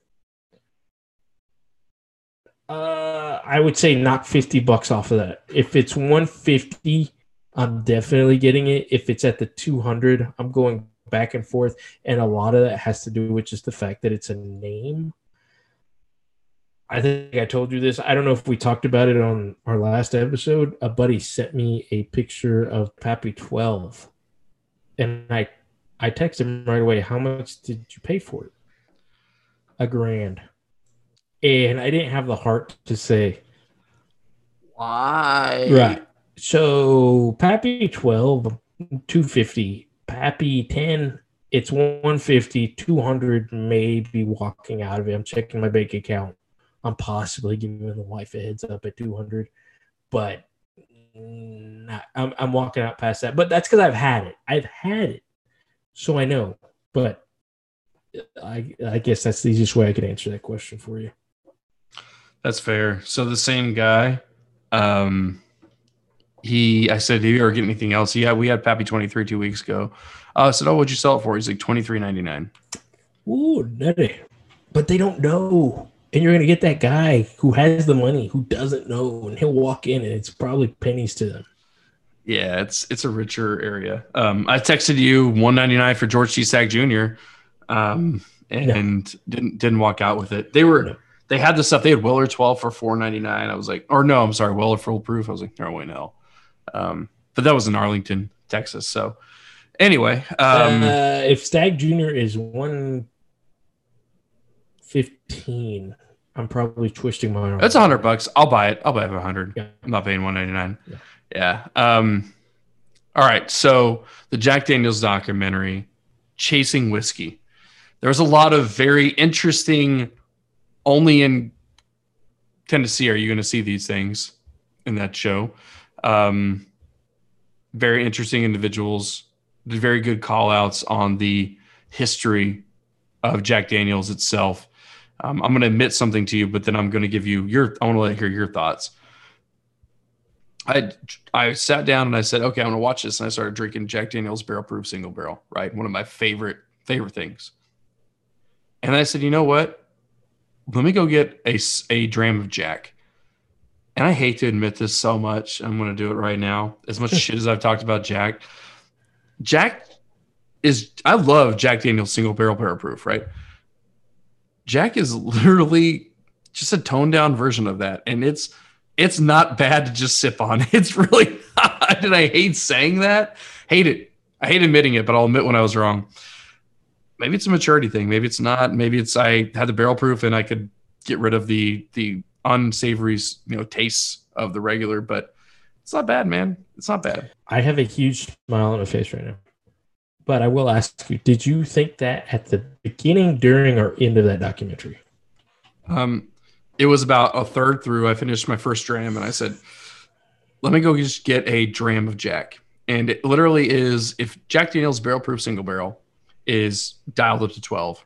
uh, I would say knock 50 bucks off of that. If it's 150, I'm definitely getting it. If it's at the 200, I'm going back and forth. And a lot of that has to do with just the fact that it's a name. I think I told you this. I don't know if we talked about it on our last episode. A buddy sent me a picture of Pappy 12. And I I texted him right away, how much did you pay for it? A grand and I didn't have the heart to say why. Right. So Pappy 12, 250. Pappy 10, it's 150, 200 maybe walking out of it. I'm checking my bank account. I'm possibly giving the wife a heads up at 200, but not, I'm, I'm walking out past that. But that's because I've had it. I've had it. So I know. But I, I guess that's the easiest way I could answer that question for you. That's fair. So the same guy, um, he, I said, "Do you ever get anything else?" Yeah, we had Pappy twenty three two weeks ago. Uh, I said, "Oh, what'd you sell it for?" He's like twenty three ninety nine. Ooh, nutty. but they don't know. And you're gonna get that guy who has the money who doesn't know, and he'll walk in and it's probably pennies to them. Yeah, it's it's a richer area. Um, I texted you 199 for George T. Stagg Jr. Um, and no. didn't didn't walk out with it. They were no. they had the stuff. They had Weller 12 for 499. I was like, or no, I'm sorry, Weller full proof. I was like, no way, no. Um, but that was in Arlington, Texas. So anyway, um, uh, if Stagg Jr. is one fifteen. I'm probably twisting my arm. That's a hundred bucks. I'll buy it. I'll buy it for a hundred. Yeah. I'm not paying one ninety nine. Yeah. yeah. Um. All right. So the Jack Daniels documentary, Chasing Whiskey. There was a lot of very interesting. Only in Tennessee are you going to see these things in that show. Um, very interesting individuals. Very good call outs on the history of Jack Daniels itself um, I'm going to admit something to you, but then I'm going to give you your. I want to let hear your thoughts. I I sat down and I said, okay, I'm going to watch this, and I started drinking Jack Daniel's Barrel Proof Single Barrel. Right, one of my favorite favorite things. And I said, you know what? Let me go get a a dram of Jack. And I hate to admit this so much. I'm going to do it right now. As much shit as I've talked about Jack, Jack is. I love Jack Daniel's Single Barrel Barrel Proof. Right Jack is literally just a toned down version of that. And it's it's not bad to just sip on. It's really. And I hate saying that. Hate it. I hate admitting it, but I'll admit when I was wrong. Maybe it's a maturity thing. Maybe it's not. Maybe it's I had the barrel proof and I could get rid of the the unsavory, you know, tastes of the regular, but it's not bad, man. It's not bad. I have a huge smile on my face right now. But I will ask you, did you think that at the beginning, during, or end of that documentary? Um, it was about a third through. I finished my first dram and I said, let me go just get a dram of Jack. And it literally is if Jack Daniels barrel proof single barrel is dialed up to 12,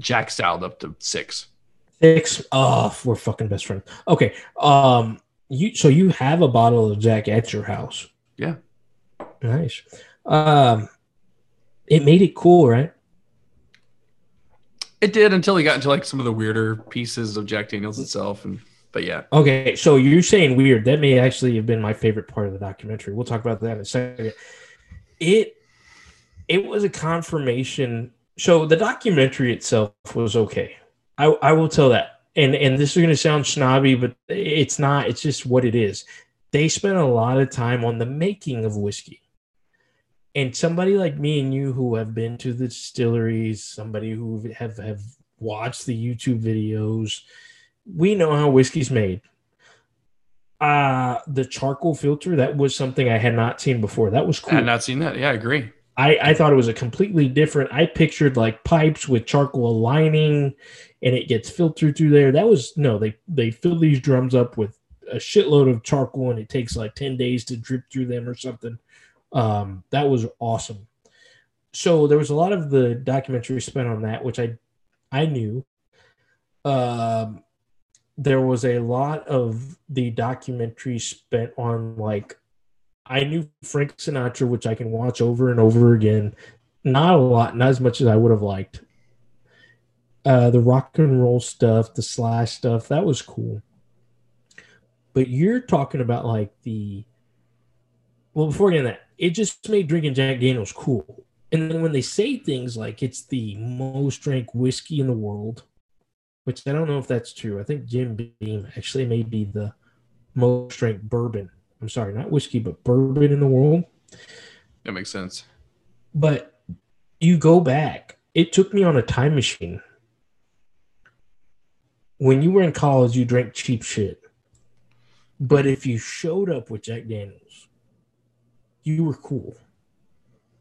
Jack's dialed up to six. Six. Oh, we're fucking best friends. Okay. Um, you so you have a bottle of Jack at your house. Yeah. Nice. Um, it made it cool, right? It did until he got into like some of the weirder pieces of Jack Daniels itself, and but yeah. Okay, so you're saying weird. That may actually have been my favorite part of the documentary. We'll talk about that in a second. It it was a confirmation. So the documentary itself was okay. I, I will tell that. And and this is going to sound snobby, but it's not. It's just what it is. They spent a lot of time on the making of whiskey and somebody like me and you who have been to the distilleries somebody who have have watched the youtube videos we know how whiskey's made. Uh the charcoal filter that was something i had not seen before. That was cool. i had not seen that. Yeah i agree. I i thought it was a completely different i pictured like pipes with charcoal lining and it gets filtered through there. That was no they they fill these drums up with a shitload of charcoal and it takes like 10 days to drip through them or something um, that was awesome. So there was a lot of the documentary spent on that, which I I knew. Um, there was a lot of the documentary spent on like I knew Frank Sinatra, which I can watch over and over again. Not a lot, not as much as I would have liked. Uh, the rock and roll stuff, the slash stuff, that was cool. But you're talking about like the well, before getting that, it just made drinking Jack Daniels cool. And then when they say things like it's the most drank whiskey in the world, which I don't know if that's true. I think Jim Beam actually may be the most drank bourbon. I'm sorry, not whiskey, but bourbon in the world. That makes sense. But you go back, it took me on a time machine. When you were in college, you drank cheap shit. But if you showed up with Jack Daniels, you were cool.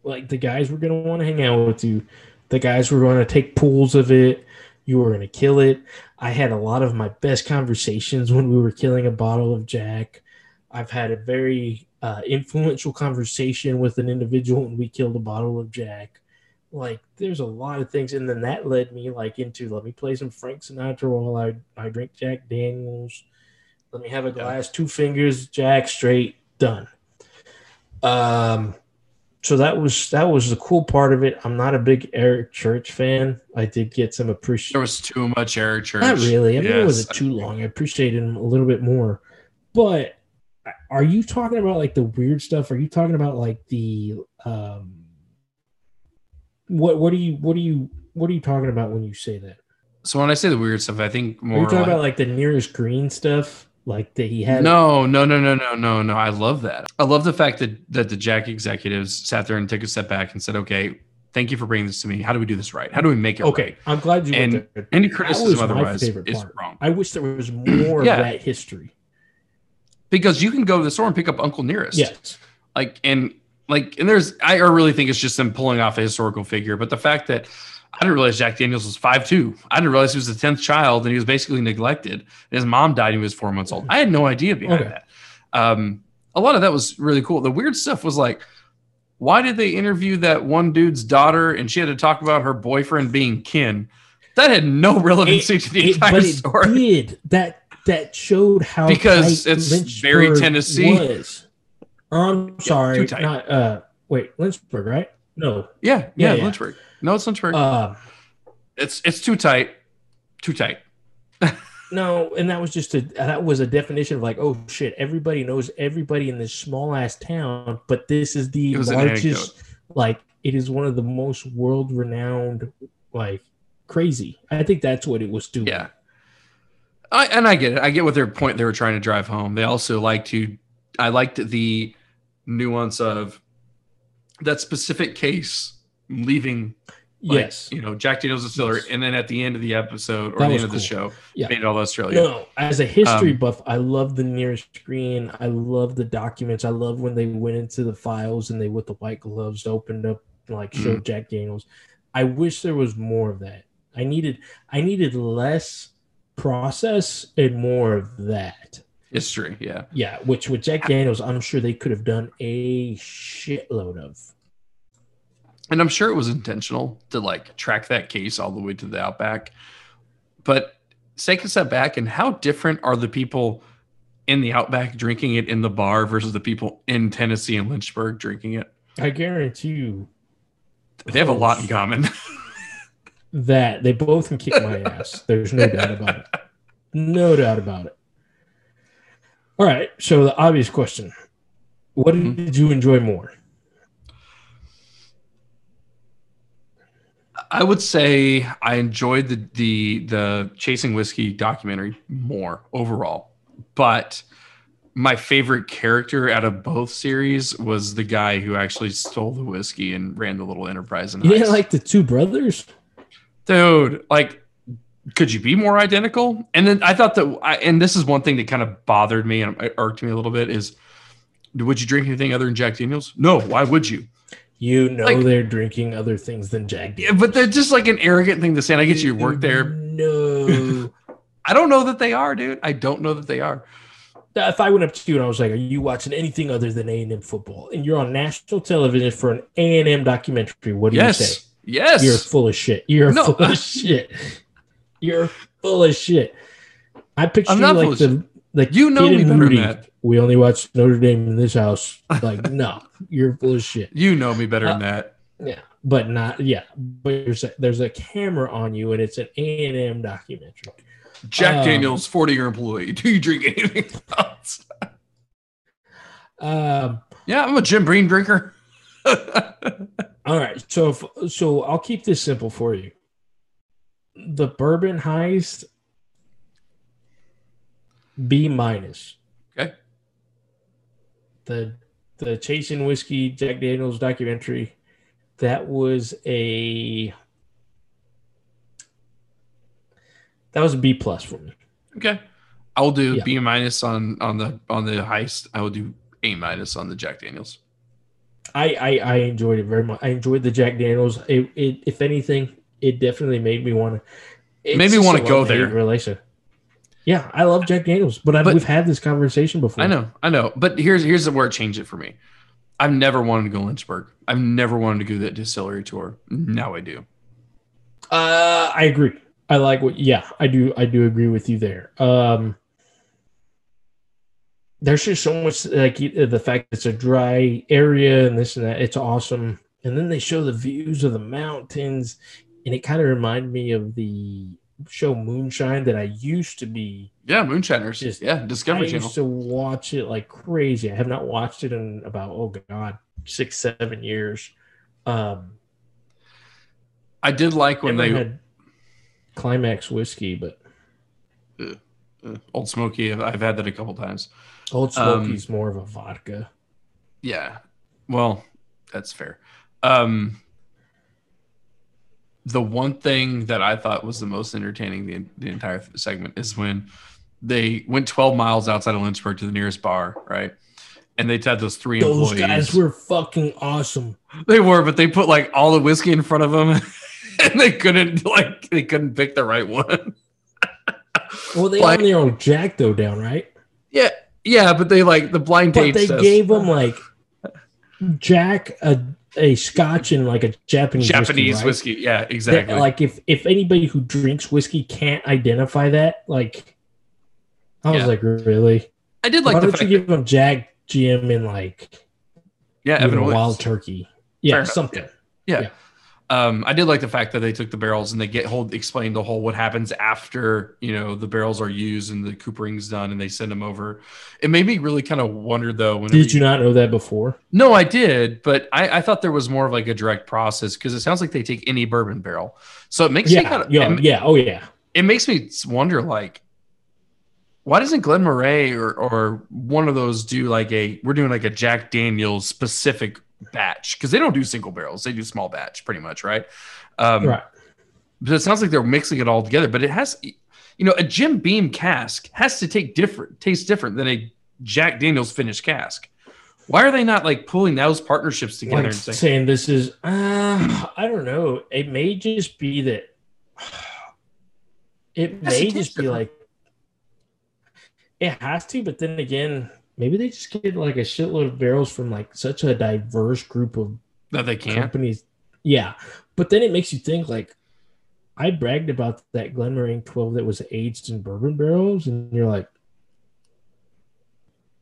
Like the guys were gonna want to hang out with you. The guys were going to take pools of it. You were going to kill it. I had a lot of my best conversations when we were killing a bottle of Jack. I've had a very uh, influential conversation with an individual when we killed a bottle of Jack. Like, there's a lot of things, and then that led me like into let me play some Frank Sinatra while I I drink Jack Daniels. Let me have a glass, two fingers, Jack straight, done. Um, so that was that was the cool part of it. I'm not a big Eric Church fan. I did get some appreciation. There was too much Eric Church. Not really. I mean, it Yes. wasn't too long. I appreciated him a little bit more. But are you talking about like the weird stuff? Are you talking about like the um what what are you what are you what are you talking about when you say that? So when I say the weird stuff, I think Are more you talking like, about like the nearest green stuff? Like that he had no, no, no, no, no, no, no. I love that. I love the fact that that the Jack executives sat there and took a step back and said, "Okay, thank you for bringing this to me. How do we do this right? How do we make it Okay, right?" I'm glad you And. Any criticism otherwise is part. wrong I wish there was more Yeah. of that history. because you can go to the store and pick up Uncle Nearest. Yes. like and like and there's I really think it's just them pulling off a historical figure, but the fact that I didn't realize Jack Daniels was five two. I didn't realize he was the tenth child and he was basically neglected. And his mom died when he was four months old. I had no idea behind Okay. that. Um, a lot of that was really cool. The weird stuff was like, why did they interview that one dude's daughter and she had to talk about her boyfriend being kin? That had no relevancy to the It- entire but it story. did that that showed how Because it's very Tennessee. Was. I'm sorry, too tight. not uh. Wait, Lynchburg, right? No, Yeah, Yeah, yeah, yeah. Lynchburg. No, it's Lynchburg. uh, it's it's too tight. Too tight. no, and that was just a that was a definition of like, oh shit, everybody knows everybody in this small ass town, but this is the It was an largest. Like, it is one of the most world renowned, like crazy. I think that's what it was doing. Yeah. I, and I get it. I get what their point they were trying to drive home. They also like to, I liked the nuance of that specific case leaving, like, Yes. you know, Jack Daniels Distillery. Yes. And then at the end of the episode or That the end of the show, Yeah. made it all Australia. No, as a history Um, buff, I love the Nearest Green. I love the documents. I love when they went into the files and they with the white gloves opened up and like showed Mm. Jack Daniels. I wish there was more of that. I needed I needed less process and more of that. History. Yeah. Yeah, which with Jack Daniels, I'm sure they could have done a shitload of. And I'm sure it was intentional to like track that case all the way to the outback. But take a step back and how different are the people in the outback drinking it in the bar versus the people in Tennessee and Lynchburg drinking it? I guarantee you They have a lot in common. that they both can kick my ass. There's no doubt about it. No doubt about it. All right. So the obvious question: What Mhm. did you enjoy more? I would say I enjoyed the the the chasing whiskey documentary more overall, but my favorite character out of both series was the guy who actually stole the whiskey and ran the little enterprise. And You didn't like the two brothers? dude, like, could you be more identical? And then I thought that, I, and this is one thing that kind of bothered me and irked me a little bit is, would you drink anything other than Jack Daniels? No. Why would you? You know Like- they're drinking other things than Jack. Yeah, but they're just like an arrogant thing to say. And I get you work there. No. I don't know that they are, dude. I don't know that they are. if I went up to you and I was like, "Are you watching anything other than A and M football?" and you're on national television for an A and M documentary, what do you say? yes. Yes. You're full of shit. You're No. full of shit. You're full of shit. I picture you like the like You know me better than Rudy. that. We only watch Notre Dame in this house. Like, no, you're full of shit. you know me better Uh, than that. Yeah, but not yeah. But there's a, there's a camera on you, and it's an A and M documentary. Jack um, Daniels, 40 year employee. Do you drink anything else? Um, yeah, I'm a Jim Beam drinker. all right, so if, so I'll keep this simple for you. The bourbon heist, B minus. The the chasing whiskey Jack Daniels documentary, that was a that was a B plus for me. Okay. I will do Yeah. B minus on on the on the heist. I will do A minus on the Jack Daniels. I, I I enjoyed it very much. I enjoyed the Jack Daniels. It, it if anything, it definitely made me want to. Made me wanna go there. Relation. Yeah, I love Jack Daniels, but, I, But- we've had this conversation before. I know, I know. But here's here's where it changed it for me. I've never wanted to go Lynchburg. I've never wanted to go that distillery tour. Now I do. Uh, I agree. I like what. Yeah, I do. I do agree with you there. Um, there's just so much like the fact it's a dry area and this and that. It's awesome. And then they show the views of the mountains, and it kind of reminded me of the show Moonshine that I used to be. Yeah, Moonshiners. Just- yeah, Discovery I Channel. used to watch it like crazy. I have not watched it in about oh god six seven years. Um, I did like when they had climax whiskey, but uh, Ole Smoky. I've, I've had that a couple times. Old Um, Smoky's more of a vodka. Yeah. Well, that's fair. Um, the one thing that I thought was the most entertaining the, the entire segment is when they went 12 miles outside of Lynchburg to the nearest bar, right? And they had those three Those employees. guys were fucking awesome. they were, but they put like all the whiskey in front of them, and they couldn't like they couldn't pick the right one. Well, they Like- their own Jack though down, right? Yeah, yeah, but they like the blind But they test. gave them like Jack a a Scotch and like a Japanese Japanese whiskey. whiskey. Yeah, right? That, exactly. like if if anybody who drinks whiskey can't identify that, like I was Yeah. like, really? I did Why like the don't fact you that, give them Jack, Jim, and like yeah, you Evan. Wild Turkey? Yeah, Fair enough. something. Yeah. Yeah. Um, I did like the fact that they took the barrels and they get hold explain the whole what happens after you know the barrels are used and the coopering's done and they send them over. It made me really kind of wonder though. Did you not know that before? No, I did, but I, I thought there was more of like a direct process because it sounds like they take any bourbon barrel, so it makes me Yeah, kind of yeah, yeah. Oh yeah. it makes me wonder like why doesn't Glen Moray or or one of those do like a we're doing like a Jack Daniels specific batch because they don't do single barrels they do small batch pretty much right um right. but it sounds like they're mixing it all together but it has you know a Jim Beam cask has to take different taste different than a Jack Daniels finished cask why are they not like pulling those partnerships together Like and saying saying this is uh, I don't know. It may just be that it may just be different. like it has to, but then again, maybe they just get like a shitload of barrels from like such a diverse group of that they can't companies. Yeah. But then it makes you think like I bragged about that Glenmorangie 12 that was aged in bourbon barrels, and you're like,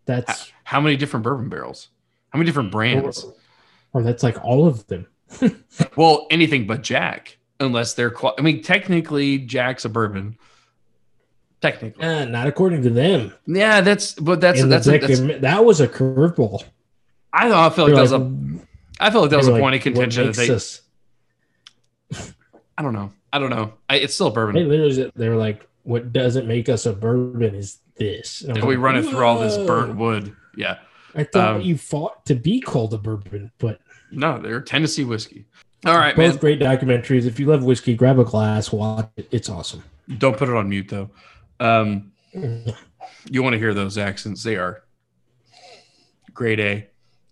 that's how many different bourbon barrels how many different brands or, or that's like all of them. Well, anything but Jack, unless they're. I mean, technically, Jack's a bourbon. Technically, Uh, not according to them. yeah. That's but that's that's, a, that's that was a curveball. I thought I felt like that was a. I felt like that was a point like, of contention what that makes they. us- I don't know. I don't know. I, it's still a bourbon. they literally they were like, what doesn't make us a bourbon is this. And was we like, run it through all this burnt wood. Yeah. I thought Um, you fought to be called a bourbon, but No, they're Tennessee whiskey. All right, both man. great documentaries. If you love whiskey, grab a glass, watch it. It's awesome. Don't put it on mute though. Um, you want to hear those accents? They are grade A.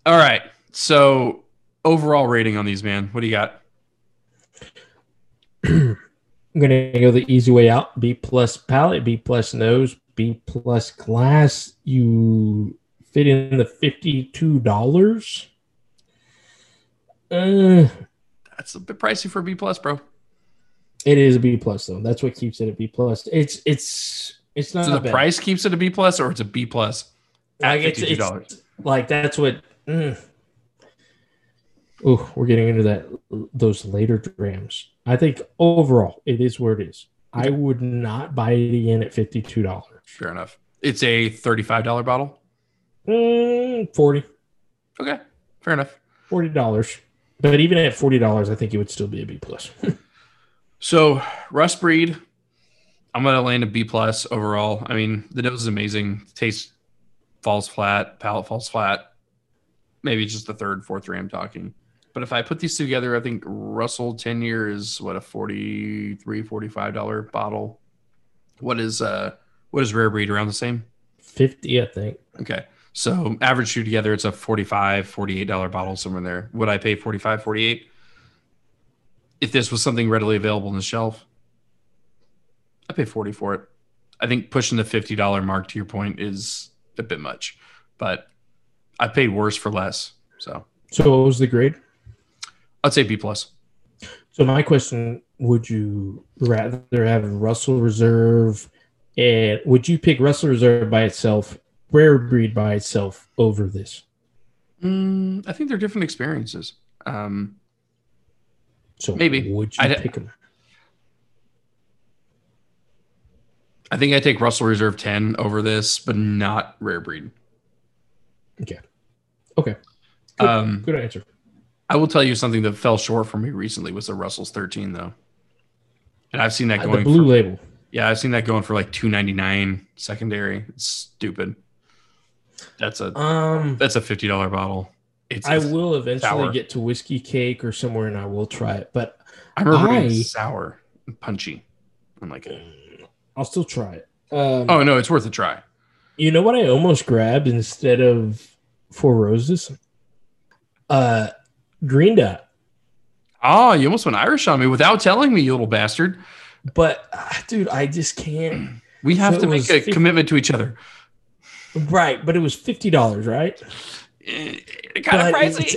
All right. So overall rating on these, man. What do you got? I'm gonna go the easy way out. B plus palate, B plus nose, B plus glass. You fit in the fifty-two dollars. Uh, That's a bit pricey for B plus, bro. It is a B plus though. That's what keeps it a B plus. It's it's it's not So the bad. price keeps it a B plus, or it's a B plus at Like, dollars. like that's what. Mm. Oh, we're getting into that those later drams. I think overall it is where it is. I would not buy it again at fifty-two dollars. Fair enough. It's a thirty five dollar bottle. Mm, 40 Okay, fair enough. forty dollars. But even at forty dollars, I think it would still be a B plus. So Russ Breed, I'm gonna land a B plus overall. I mean, the nose is amazing. Taste falls flat, palate falls flat. Maybe just the third, fourth dram talking. But if I put these together, I think Russell 10 year is what a 43 45 dollar bottle. What is uh what is rare breed around the same? Fifty, I think. Okay. So average two together, it's a 45 48 dollar bottle somewhere there. Would I pay 45 48 if this was something readily available on the shelf? I pay 40 for it. I think pushing the $50 mark to your point is a bit much, but I paid worse for less. So So what was the grade? I'd say B plus. So my question: Would you rather have Russell Reserve, and would you pick Russell Reserve by itself rare breed by itself over this? Mm, I think they're different experiences. Um, So Maybe. would you I d- pick them? I think I take Russell Reserve 10 over this, but not rare breed. Okay. Okay. Good, Um, good answer. I will tell you something that fell short for me recently was the Russell's 13 though. And I've seen that Uh, going the blue for, label. yeah, I've seen that going for like 299 secondary. It's stupid. That's a Um, that's a $50 bottle. It's I will eventually sour. get to whiskey cake or somewhere, and I will try it. But I remember I- it's sour and punchy. I'm like, I'll still try it. Um, oh no, it's worth a try. You know what I almost grabbed instead of Four Roses? Uh, Green Spot. Oh, you almost went Irish on me without telling me, you little bastard. But ah, dude, I just can't. We have So to make a 50 commitment to each other. Right, but it was fifty dollars, right? Kind of pricey. It's,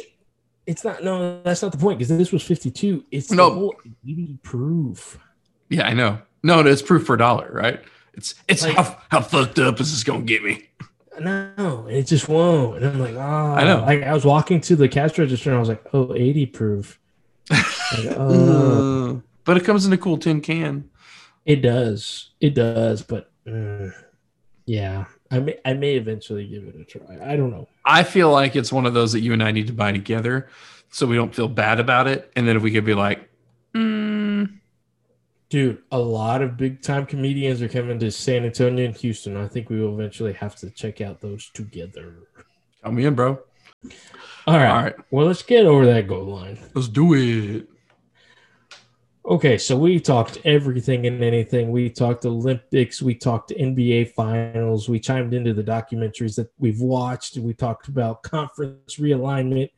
it's not. No, that's not the point. Because this was fifty-two. It's No. the whole eighty proof. Yeah, I know. No, it's proof for a dollar, right? It's it's Like- how, how fucked up is this gonna get me? No, it just won't. And I'm like, oh, I know. Like I was walking to the cash register, and I was like, oh, 80 proof. Like, oh. Uh, but it comes in a cool tin can. It does. It does. But mm, yeah, I may I may eventually give it a try. I don't know. I feel like it's one of those that you and I need to buy together, so we don't feel bad about it. And then if we could be like, mm, Dude, a lot of big time comedians are coming to San Antonio and Houston. I think we will eventually have to check out those together. count me in, bro. All right. All right, Well, let's get over that goal line. let's do it. Okay, so we talked everything and anything. We talked Olympics, we talked NBA finals, we chimed into the documentaries that we've watched, we talked about conference realignment.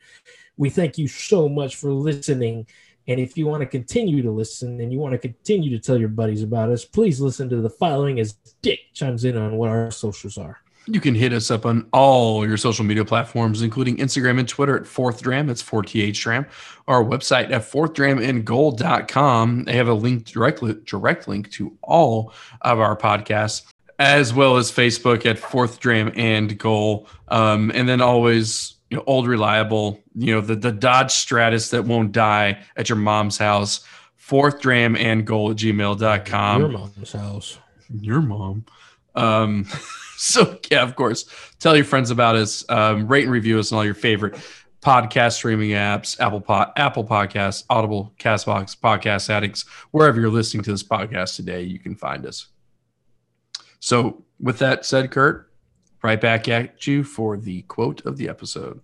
We thank you so much for listening. And if you want to continue to listen and you want to continue to tell your buddies about us, please listen to the following as Dick chimes in on what our socials are. You can hit us up on all your social media platforms, including Instagram and Twitter at Fourth Dram. That's 4th Dram. Our website at fourthdramandgoal.com. They have a link directly direct link to all of our podcasts, as well as Facebook at Fourth Dram and Goal. Um, and then always, you know, old reliable, you know, the, the Dodge Stratus that won't die at your mom's house. Fourth Dram and Goal at gmail.com your mom's house. your mom. Um, so yeah, of course, tell your friends about us. Um, rate and review us on all your favorite podcast streaming apps, Apple Pod, Apple Podcasts, Audible, Castbox, Podcast Addicts, wherever you're listening to this podcast today, you can find us. So with that said, Kurt, right back at you for the quote of the episode.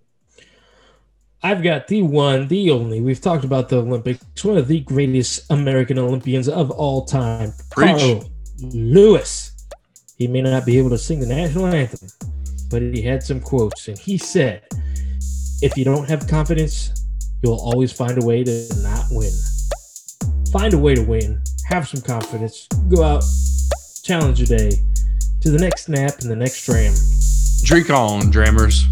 I've got the one, the only. We've talked about the Olympics. One of the greatest American Olympians of all time, Preach. Carl Lewis. He may not be able to sing the national anthem, but he had some quotes, and he said, "If you don't have confidence, you'll always find a way to not win. Find a way to win. Have some confidence. Go out, challenge your day to the next snap and the next dram." Drink on, Drammers.